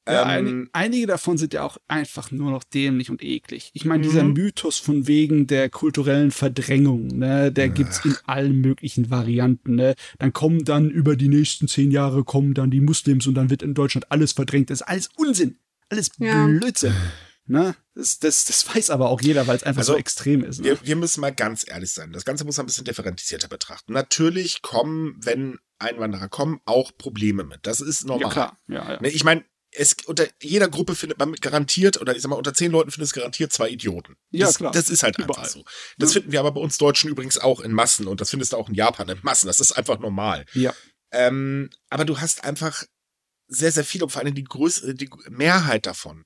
Ja, Ähm, ein, einige davon sind ja auch einfach nur noch dämlich und eklig. Ich meine, Mhm. dieser Mythos von wegen der kulturellen Verdrängung, ne, der gibt's in allen möglichen Varianten. Ne. Dann kommen dann über die nächsten zehn Jahre kommen dann die Muslims und dann wird in Deutschland alles verdrängt. Das ist alles Unsinn, alles Ja. Blödsinn. Ne? Das, das, das weiß aber auch jeder, weil es einfach Also, so extrem ist. Ne? Wir, wir müssen mal ganz ehrlich sein. Das Ganze muss man ein bisschen differenzierter betrachten. Natürlich kommen, wenn Einwanderer kommen, auch Probleme mit. Das ist normal. ja klar, ja, ja. Ne, ich meine, es unter jeder Gruppe findet man garantiert, oder ich sag mal, unter zehn Leuten findet es garantiert zwei Idioten. Ja, das, klar. Das ist halt einfach Überall. so. Das Ja. finden wir aber bei uns Deutschen übrigens auch in Massen und das findest du auch in Japan in Massen. Das ist einfach normal. ja. Ähm, aber du hast einfach sehr, sehr viele und vor allem die größere, die Mehrheit davon,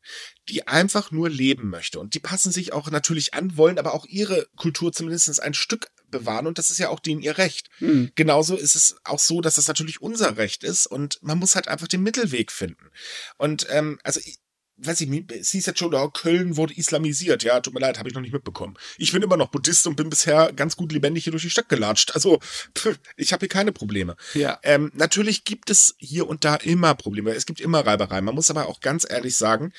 die einfach nur leben möchte. Und die passen sich auch natürlich an, wollen aber auch ihre Kultur zumindest ein Stück bewahren und das ist ja auch denen ihr Recht. Hm. Genauso ist es auch so, dass das natürlich unser Recht ist und man muss halt einfach den Mittelweg finden. Und ähm, also ich, weiß ich, nicht, es hieß jetzt schon, oh, Köln wurde islamisiert. Ja, tut mir leid, habe ich noch nicht mitbekommen. Ich bin immer noch Buddhist und bin bisher ganz gut lebendig hier durch die Stadt gelatscht. Also pff, ich habe hier keine Probleme. ja. Ähm, natürlich gibt es hier und da immer Probleme. Es gibt immer Reibereien. Man muss aber auch ganz ehrlich sagen,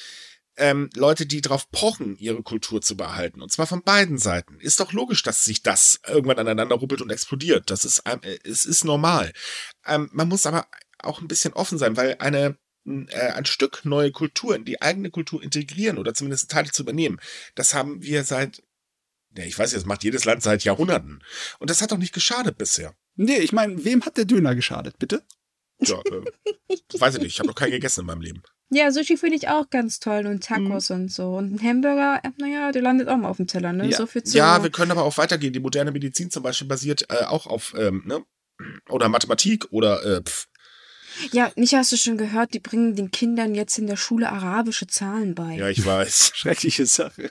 ähm, Leute, die drauf pochen, ihre Kultur zu behalten, und zwar von beiden Seiten, ist doch logisch, dass sich das irgendwann aneinander ruppelt und explodiert. Das ist, ähm, äh, es ist normal. Ähm, man muss aber auch ein bisschen offen sein, weil eine äh, ein Stück neue Kultur in die eigene Kultur integrieren oder zumindest Teile zu übernehmen, das haben wir seit, ja, ich weiß nicht, das macht jedes Land seit Jahrhunderten. Und das hat doch nicht geschadet bisher. Nee, ich meine, wem hat der Döner geschadet, bitte? Ja, äh, weiß ich nicht, ich habe noch keinen gegessen in meinem Leben. Ja, Sushi finde ich auch ganz toll und Tacos mhm. und so. Und ein Hamburger, naja, der landet auch mal auf dem Teller, ne? Ja. So viel zu ja, wir können aber auch weitergehen. Die moderne Medizin zum Beispiel basiert äh, auch auf, ähm, ne? Oder Mathematik oder äh, pff. Ja, nicht hast du schon gehört, die bringen den Kindern jetzt in der Schule arabische Zahlen bei. Ja, ich weiß. Schreckliche Sache.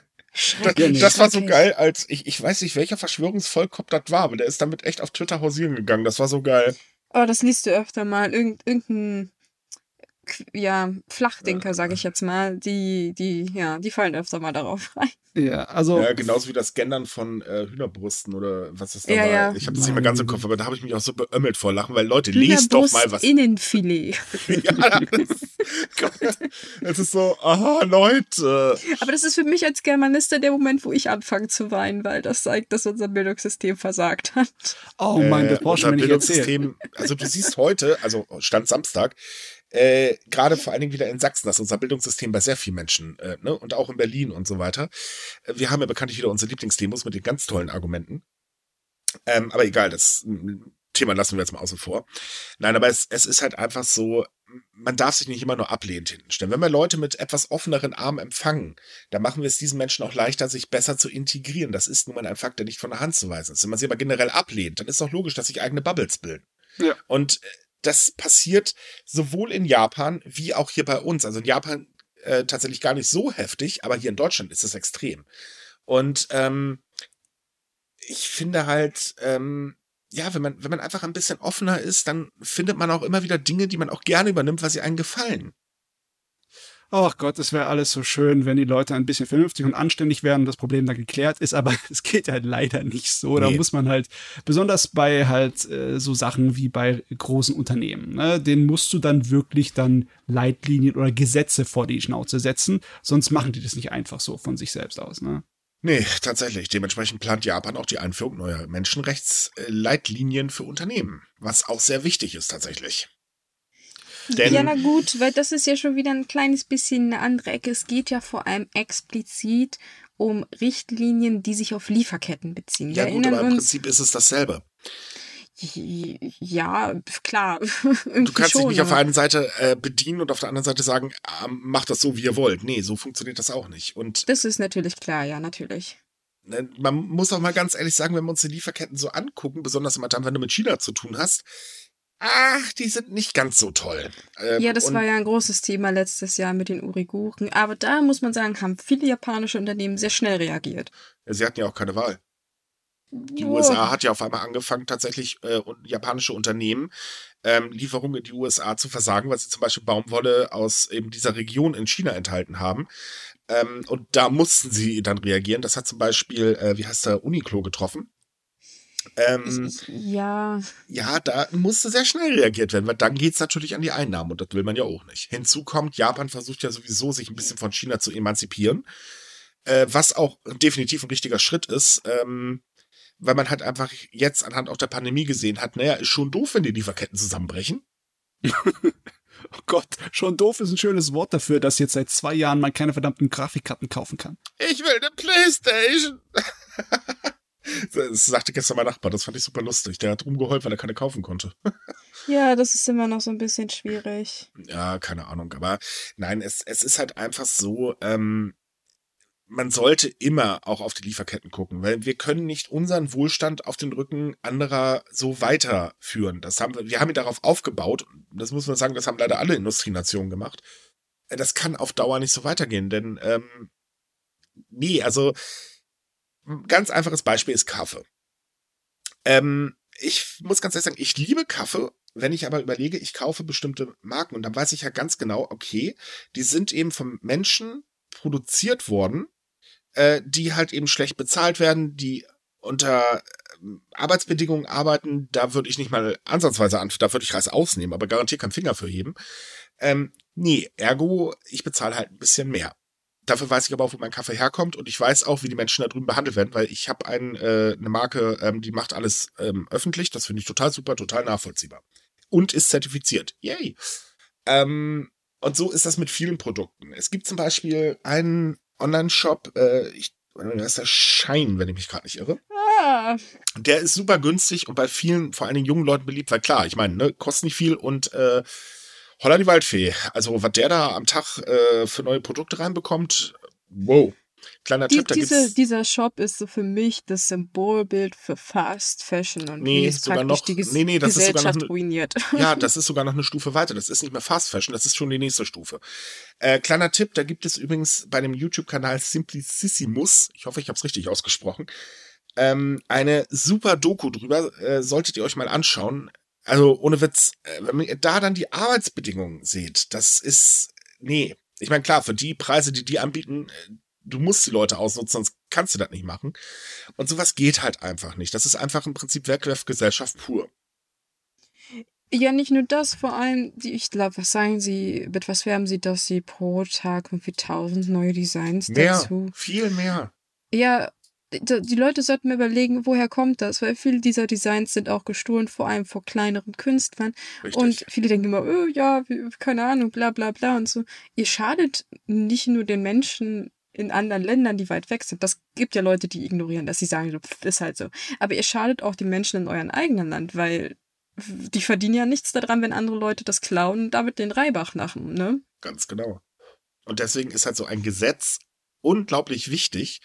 Das, das, war so geil, als ich, ich weiß nicht, welcher Verschwörungsvollkopf das war, aber der ist damit echt auf Twitter hausieren gegangen. Das war so geil. Oh, das liest du öfter mal. Irgend, irgendein ja, Flachdenker, sage ich jetzt mal, die, die, ja, die fallen öfter mal darauf rein. Ja, also. Ja, genauso wie das Gendern von äh, Hühnerbrüsten oder was ist da ja, war. Ja. Ich habe das nicht mehr ganz im Kopf, aber da habe ich mich auch so beömmelt vor Lachen, weil Leute, lest doch mal was. Innenfilet. ja, das, Gott, das ist so, aha, Leute. Aber das ist für mich als Germanistin der Moment, wo ich anfange zu weinen, weil das zeigt, dass unser Bildungssystem versagt hat. Oh mein, das du mir nicht erzählen. Also du siehst heute, also Stand Samstag, äh, gerade vor allen Dingen wieder in Sachsen, das ist unser Bildungssystem bei sehr vielen Menschen, äh, ne? und auch in Berlin und so weiter. Äh, wir haben ja bekanntlich wieder unsere Lieblingsdemos mit den ganz tollen Argumenten. Ähm, aber egal, das Thema lassen wir jetzt mal außen vor. Nein, aber es, es ist halt einfach so, man darf sich nicht immer nur ablehnend hinstellen. Wenn wir Leute mit etwas offeneren Armen empfangen, dann machen wir es diesen Menschen auch leichter, sich besser zu integrieren. Das ist nun mal ein Fakt, der nicht von der Hand zu weisen ist. Wenn man sie aber generell ablehnt, dann ist es auch logisch, dass sich eigene Bubbles bilden. Ja. Und äh, das passiert sowohl in Japan wie auch hier bei uns. Also in Japan äh, tatsächlich gar nicht so heftig, aber hier in Deutschland ist es extrem. Und ähm, ich finde halt, ähm, ja, wenn man, wenn man einfach ein bisschen offener ist, dann findet man auch immer wieder Dinge, die man auch gerne übernimmt, weil sie einem gefallen ach Gott, es wäre alles so schön, wenn die Leute ein bisschen vernünftig und anständig wären und das Problem dann geklärt ist, aber es geht halt leider nicht so. Da muss man halt, besonders bei halt äh, so Sachen wie bei großen Unternehmen, ne, denen musst du dann wirklich dann Leitlinien oder Gesetze vor die Schnauze setzen, sonst machen die das nicht einfach so von sich selbst aus, ne? Nee, tatsächlich. Dementsprechend plant Japan auch die Einführung neuer Menschenrechtsleitlinien für Unternehmen, was auch sehr wichtig ist tatsächlich. Denn ja, na gut, weil das ist ja schon wieder ein kleines bisschen eine andere Ecke. Es geht ja vor allem explizit um Richtlinien, die sich auf Lieferketten beziehen. Ja, gut, aber im Prinzip ist es dasselbe. Ja, klar. du kannst schon, dich nicht auf der einen Seite äh, bedienen und auf der anderen Seite sagen, äh, macht das so, wie ihr wollt. Nee, so funktioniert das auch nicht. Und das ist natürlich klar, ja, natürlich. Ne, man muss auch mal ganz ehrlich sagen, wenn wir uns die Lieferketten so angucken, besonders immer dann, wenn du mit China zu tun hast, ach, die sind nicht ganz so toll. Ähm, ja, das war ja ein großes Thema letztes Jahr mit den Uiguren. Aber da muss man sagen, haben viele japanische Unternehmen sehr schnell reagiert. Ja, sie hatten ja auch keine Wahl. Die oh. USA hat ja auf einmal angefangen, tatsächlich äh, japanische Unternehmen ähm, Lieferungen in die USA zu versagen, weil sie zum Beispiel Baumwolle aus eben dieser Region in China enthalten haben. Ähm, und da mussten sie dann reagieren. Das hat zum Beispiel, äh, wie heißt der, Uniqlo getroffen. Ähm, ja. Ja, da musste sehr schnell reagiert werden, weil dann geht es natürlich an die Einnahmen und das will man ja auch nicht. Hinzu kommt, Japan versucht ja sowieso, sich ein bisschen von China zu emanzipieren, äh, was auch definitiv ein richtiger Schritt ist, ähm, weil man halt einfach jetzt anhand auch der Pandemie gesehen hat, naja, ist schon doof, wenn die Lieferketten zusammenbrechen. Oh Gott, schon doof ist ein schönes Wort dafür, dass jetzt seit zwei Jahren man keine verdammten Grafikkarten kaufen kann. Ich will eine Playstation. Das sagte gestern mein Nachbar, das fand ich super lustig. Der hat rumgeheult, weil er keine kaufen konnte. Ja, das ist immer noch so ein bisschen schwierig. Ja, keine Ahnung. Aber nein, es, es ist halt einfach so, ähm, man sollte immer auch auf die Lieferketten gucken, weil wir können nicht unseren Wohlstand auf den Rücken anderer so weiterführen. Das haben wir, wir haben ihn darauf aufgebaut. Das muss man sagen, das haben leider alle Industrienationen gemacht. Das kann auf Dauer nicht so weitergehen, denn ähm, nee, also ganz einfaches Beispiel ist Kaffee. Ähm, ich muss ganz ehrlich sagen, ich liebe Kaffee, wenn ich aber überlege, ich kaufe bestimmte Marken und dann weiß ich ja ganz genau, okay, die sind eben vom Menschen produziert worden, äh, die halt eben schlecht bezahlt werden, die unter ähm, Arbeitsbedingungen arbeiten, da würde ich nicht mal ansatzweise an, da würde ich Reis ausnehmen, aber garantiert keinen Finger für heben. Ähm, nee, ergo, ich bezahle halt ein bisschen mehr. Dafür weiß ich aber auch, wo mein Kaffee herkommt und ich weiß auch, wie die Menschen da drüben behandelt werden, weil ich habe ein, äh, eine Marke, ähm, die macht alles ähm, öffentlich. Das finde ich total super, total nachvollziehbar. Und ist zertifiziert. Yay. Ähm, und so ist das mit vielen Produkten. Es gibt zum Beispiel einen Online-Shop, äh, ich, das ist der Schein, wenn ich mich gerade nicht irre. Ah. Der ist super günstig und bei vielen, vor allen Dingen jungen Leuten beliebt, weil klar, ich meine, ne, kostet nicht viel und äh, Holla die Waldfee. Also, was der da am Tag äh, für neue Produkte reinbekommt, wow. Kleiner Die, Tipp, da diese, gibt's. dieser Shop ist so für mich das Symbolbild für Fast Fashion und Nee, wie es sogar noch- die Ges nee, nee, das ist sogar noch Gesellschaft ne- ruiniert. Ja, das ist sogar noch eine Stufe weiter. Das ist nicht mehr Fast Fashion, das ist schon die nächste Stufe. Äh, kleiner Tipp, da gibt es übrigens bei dem YouTube-Kanal Simplicissimus, ich hoffe, ich habe es richtig ausgesprochen, ähm, eine super Doku drüber, äh, solltet ihr euch mal anschauen. Also ohne Witz, äh, wenn ihr da dann die Arbeitsbedingungen seht, das ist, nee. Ich meine, klar, für die Preise, die die anbieten, äh, du musst die Leute ausnutzen, sonst kannst du das nicht machen. Und sowas geht halt einfach nicht. Das ist einfach im Prinzip Wegwerfgesellschaft pur. Ja, nicht nur das, vor allem, die, ich glaube, was sagen Sie, mit was werben Sie, dass Sie pro Tag irgendwie tausend neue Designs Mehr, dazu? viel mehr. Ja, die, Leute sollten mir überlegen, woher kommt das, weil viele dieser Designs sind auch gestohlen, vor allem vor kleineren Künstlern. Richtig. Und viele denken immer, oh, ja, keine Ahnung, bla bla bla und so. Ihr schadet nicht nur den Menschen in anderen Ländern, die weit weg sind. Das gibt ja Leute, die ignorieren das. Sie sagen so, pff, ist halt so. Aber ihr schadet auch den Menschen in eurem eigenen Land, weil die verdienen ja nichts daran, wenn andere Leute das klauen und damit den Reibach machen, ne? Ganz genau. Und deswegen ist halt so ein Gesetz unglaublich wichtig,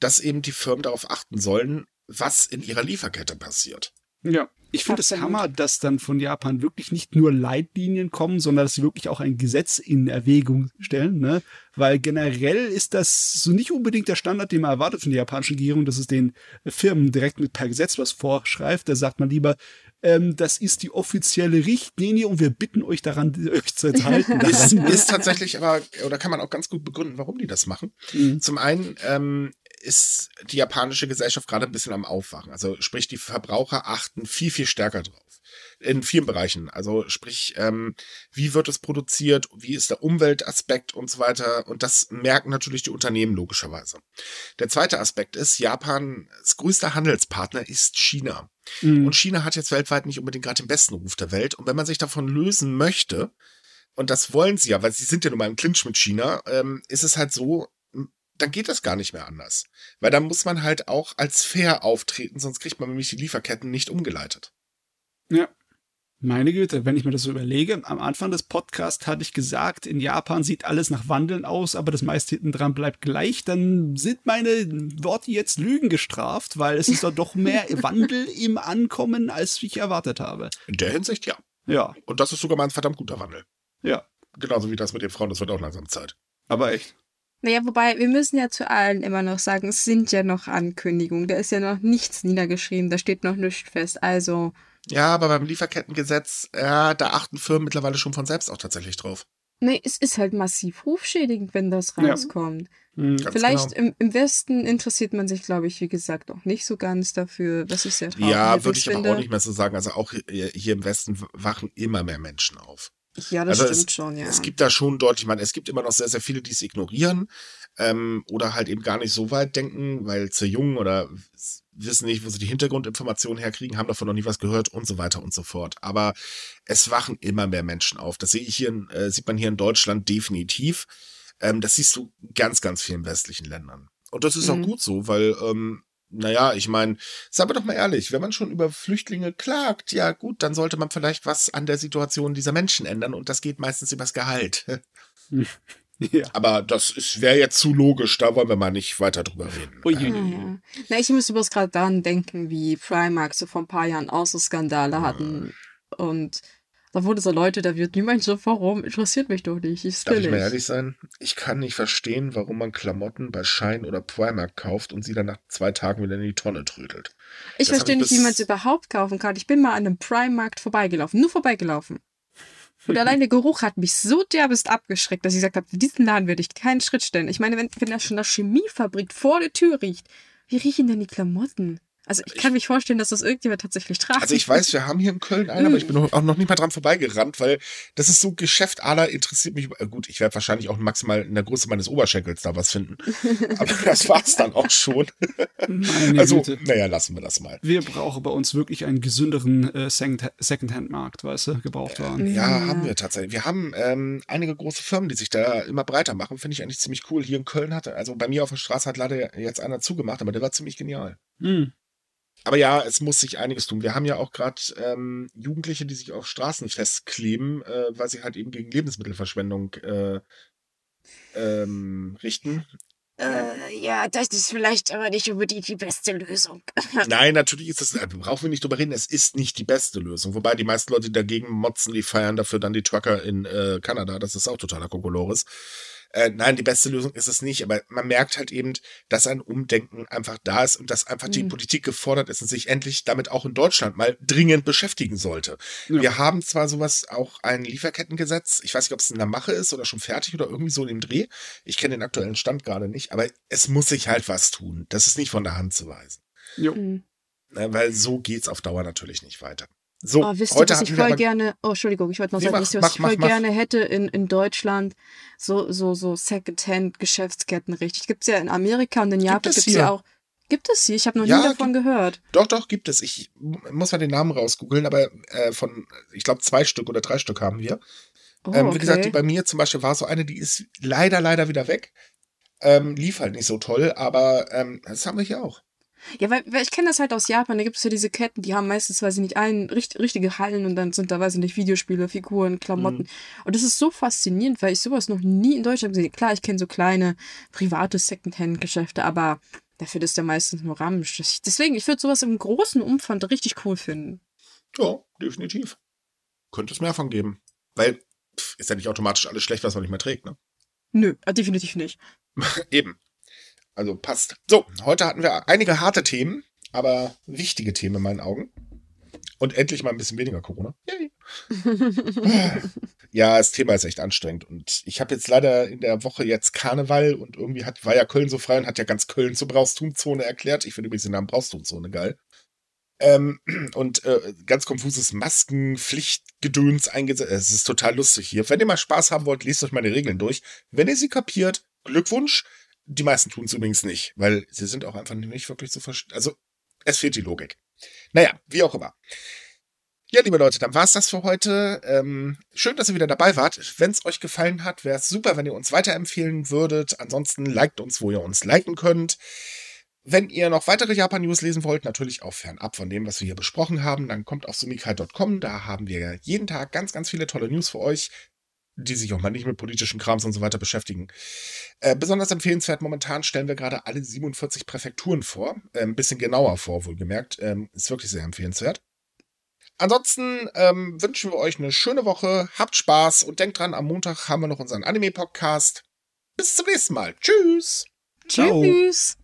dass eben die Firmen darauf achten sollen, was in ihrer Lieferkette passiert. Ja. Ich finde es. Hammer, dass dann von Japan wirklich nicht nur Leitlinien kommen, sondern dass sie wirklich auch ein Gesetz in Erwägung stellen, ne? Weil generell ist das so nicht unbedingt der Standard, den man erwartet von der japanischen Regierung, dass es den Firmen direkt mit per Gesetz was vorschreibt. Da sagt man lieber, ähm, das ist die offizielle Richtlinie und wir bitten euch daran, euch zu enthalten. Ist, daran. ist tatsächlich aber, oder kann man auch ganz gut begründen, warum die das machen. Mhm. Zum einen ähm, ist die japanische Gesellschaft gerade ein bisschen am Aufwachen. Also sprich, die Verbraucher achten viel, viel stärker drauf. In vielen Bereichen. Also sprich, ähm, wie wird es produziert, wie ist der Umweltaspekt und so weiter. Und das merken natürlich die Unternehmen logischerweise. Der zweite Aspekt ist, Japans größter Handelspartner ist China. Mhm. Und China hat jetzt weltweit nicht unbedingt gerade den besten Ruf der Welt. Und wenn man sich davon lösen möchte, und das wollen sie ja, weil sie sind ja nun mal im Clinch mit China, ähm, ist es halt so, dann geht das gar nicht mehr anders. Weil dann muss man halt auch als fair auftreten, sonst kriegt man nämlich die Lieferketten nicht umgeleitet. Ja. Meine Güte, wenn ich mir das so überlege, am Anfang des Podcasts hatte ich gesagt, in Japan sieht alles nach Wandeln aus, aber das meiste hinten dran bleibt gleich, dann sind meine Worte jetzt Lügen gestraft, weil es ist doch doch mehr Wandel im Ankommen, als ich erwartet habe. In der Hinsicht ja. Ja, Und das ist sogar mal ein verdammt guter Wandel. ja, Genauso wie das mit den Frauen, das wird auch langsam Zeit. aber echt. Naja, wobei, wir müssen ja zu allen immer noch sagen, es sind ja noch Ankündigungen. Da ist ja noch nichts niedergeschrieben, da steht noch nichts fest. Also, Ja, aber beim Lieferkettengesetz, ja, da achten Firmen mittlerweile schon von selbst auch tatsächlich drauf. nee, es ist halt massiv rufschädigend, wenn das Ja. rauskommt. Hm. Ganz Vielleicht genau. im, im Westen interessiert man sich, glaube ich, wie gesagt, auch nicht so ganz dafür. Das ist sehr traurig. Ja, würde ich aber finde. auch nicht mehr so sagen. Also auch hier, hier im Westen wachen immer mehr Menschen auf. Ja, das Also stimmt schon, ja. Es gibt da schon deutlich, man, es gibt immer noch sehr, sehr viele, die es ignorieren ähm, oder halt eben gar nicht so weit denken, weil zu jung oder wissen nicht, wo sie die Hintergrundinformationen herkriegen, haben davon noch nie was gehört und so weiter und so fort. Aber es wachen immer mehr Menschen auf. Das sehe ich hier, in, äh, sieht man hier in Deutschland definitiv. Ähm, das siehst du ganz, ganz vielen westlichen Ländern. Und das ist auch Mhm. gut so, weil ähm, naja, ich meine, sagen wir doch mal ehrlich, wenn man schon über Flüchtlinge klagt, ja gut, dann sollte man vielleicht was an der Situation dieser Menschen ändern und das geht meistens übers Gehalt. Ja. Aber das wäre jetzt zu logisch, da wollen wir mal nicht weiter drüber reden. Ui, Ah, ui, ui. ja. Na, ich muss übrigens gerade daran denken, wie Primark so vor ein paar Jahren auch so Skandale hatten. Und da wurde so Leute, da wird niemand so, warum? Interessiert mich doch nicht. Ist Darf ich mal ehrlich sein? Ich kann nicht verstehen, warum man Klamotten bei Shine oder Primark kauft und sie dann nach zwei Tagen wieder in die Tonne trödelt. Ich Das verstehe ich nicht, wie man es überhaupt kaufen kann. Ich bin mal an einem Primarkt vorbeigelaufen. Nur vorbeigelaufen. Und allein der Geruch hat mich so derbest abgeschreckt, dass ich gesagt habe, in diesen Laden würde ich keinen Schritt stellen. Ich meine, wenn, wenn da schon eine Chemiefabrik vor der Tür riecht, wie riechen denn die Klamotten? Also ich kann mich vorstellen, dass das irgendjemand tatsächlich tragt. Also ich weiß, wir haben hier in Köln einen, aber ich bin noch- auch noch nicht mal dran vorbeigerannt, weil das ist so Geschäft aller interessiert mich. äh, Gut, ich werde wahrscheinlich auch maximal in der Größe meines Oberschenkels da was finden. Aber das war's dann auch schon. Meine Also, Güte. naja, lassen wir das mal. Wir brauchen bei uns wirklich einen gesünderen äh, Second- Secondhand-Markt, weißt du, gebraucht waren. Ja, Ja. haben wir tatsächlich. Wir haben ähm, einige große Firmen, die sich da immer breiter machen. Finde ich eigentlich ziemlich cool. Hier in Köln hatte, also bei mir auf der Straße hat leider jetzt einer zugemacht, aber der war ziemlich genial. Hm. Aber ja, es muss sich einiges tun. Wir haben ja auch gerade ähm, Jugendliche, die sich auf Straßen festkleben, äh, weil sie halt eben gegen Lebensmittelverschwendung äh, ähm, richten. Äh, ja, das ist vielleicht aber nicht unbedingt die beste Lösung. Nein, natürlich ist das, also brauchen wir nicht drüber reden, es ist nicht die beste Lösung. Wobei die meisten Leute die dagegen motzen, die feiern dafür dann die Trucker in äh, Kanada. Das ist auch totaler Kokolores. Äh, nein, die beste Lösung ist es nicht, aber man merkt halt eben, dass ein Umdenken einfach da ist und dass einfach die Mhm. Politik gefordert ist und sich endlich damit auch in Deutschland mal dringend beschäftigen sollte. Ja. Wir haben zwar sowas auch ein Lieferkettengesetz, ich weiß nicht, ob es in der Mache ist oder schon fertig oder irgendwie so im Dreh. Ich kenne den aktuellen Stand gerade nicht, aber es muss sich halt was tun. Das ist nicht von der Hand zu weisen. Jo. Mhm. Weil so geht's auf Dauer natürlich nicht weiter. So, Oh, wisst ihr, heute was ich voll gerne, oh, Entschuldigung, ich wollte noch Nee, sagen, mach, wisst ihr, was mach, ich voll mach, gerne hätte in, in Deutschland? So, so, so Second-Hand-Geschäftsketten richtig. Gibt's ja in Amerika und in Japan es gibt's ja auch. Gibt es sie? Ich habe noch Ja, nie davon gehört. Doch, doch, gibt es. Ich muss mal den Namen rausgoogeln, aber äh, von, ich glaube, zwei Stück oder drei Stück haben wir. Oh, ähm, wie gesagt, die okay. bei mir zum Beispiel war so eine, die ist leider, leider wieder weg. Ähm, lief halt nicht so toll, aber ähm, das haben wir hier auch. Ja, weil, weil ich kenne das halt aus Japan, da gibt es ja diese Ketten, die haben meistens, weiß ich nicht, einen richt, richtige Hallen und dann sind da, weiß ich nicht, Videospiele, Figuren, Klamotten. Und das ist so faszinierend, weil ich sowas noch nie in Deutschland gesehen habe. Klar, ich kenne so kleine private Secondhand-Geschäfte, aber dafür ist der meistens nur Ramsch. Deswegen, ich würde sowas im großen Umfang richtig cool finden. Ja, definitiv. Könnte es mehr von geben. Weil pff, ist ja nicht automatisch alles schlecht, was man nicht mehr trägt, ne? Nö, äh, definitiv nicht. Eben. Also passt. So, heute hatten wir einige harte Themen, aber wichtige Themen in meinen Augen. Und endlich mal ein bisschen weniger Corona. Yay. Ja, das Thema ist echt anstrengend. Und ich habe jetzt leider in der Woche jetzt Karneval und irgendwie hat, war ja Köln so frei und hat ja ganz Köln zur Braustumzone erklärt. Ich finde übrigens den Namen Braustumzone geil. Ähm, und äh, ganz konfuses Maskenpflichtgedöns eingesetzt. Es ist total lustig hier. Wenn ihr mal Spaß haben wollt, lest euch mal die Regeln durch. Wenn ihr sie kapiert, Glückwunsch. Die meisten tun es übrigens nicht, weil sie sind auch einfach nicht wirklich zu verstehen. Also, es fehlt die Logik. Naja, wie auch immer. Ja, liebe Leute, dann war's das für heute. Ähm, schön, dass ihr wieder dabei wart. Wenn es euch gefallen hat, wäre es super, wenn ihr uns weiterempfehlen würdet. Ansonsten liked uns, wo ihr uns liken könnt. Wenn ihr noch weitere Japan-News lesen wollt, natürlich auch fernab von dem, was wir hier besprochen haben, dann kommt auf sumikai.com. Da haben wir jeden Tag ganz, ganz viele tolle News für euch, die sich auch mal nicht mit politischen Krams und so weiter beschäftigen. Äh, besonders empfehlenswert, momentan stellen wir gerade alle 47 Präfekturen vor. Äh, ein bisschen genauer vor, wohlgemerkt. Ähm, ist wirklich sehr empfehlenswert. Ansonsten ähm, wünschen wir euch eine schöne Woche, habt Spaß und denkt dran, am Montag haben wir noch unseren Anime-Podcast. Bis zum nächsten Mal. Tschüss. Ciao. Tschüss.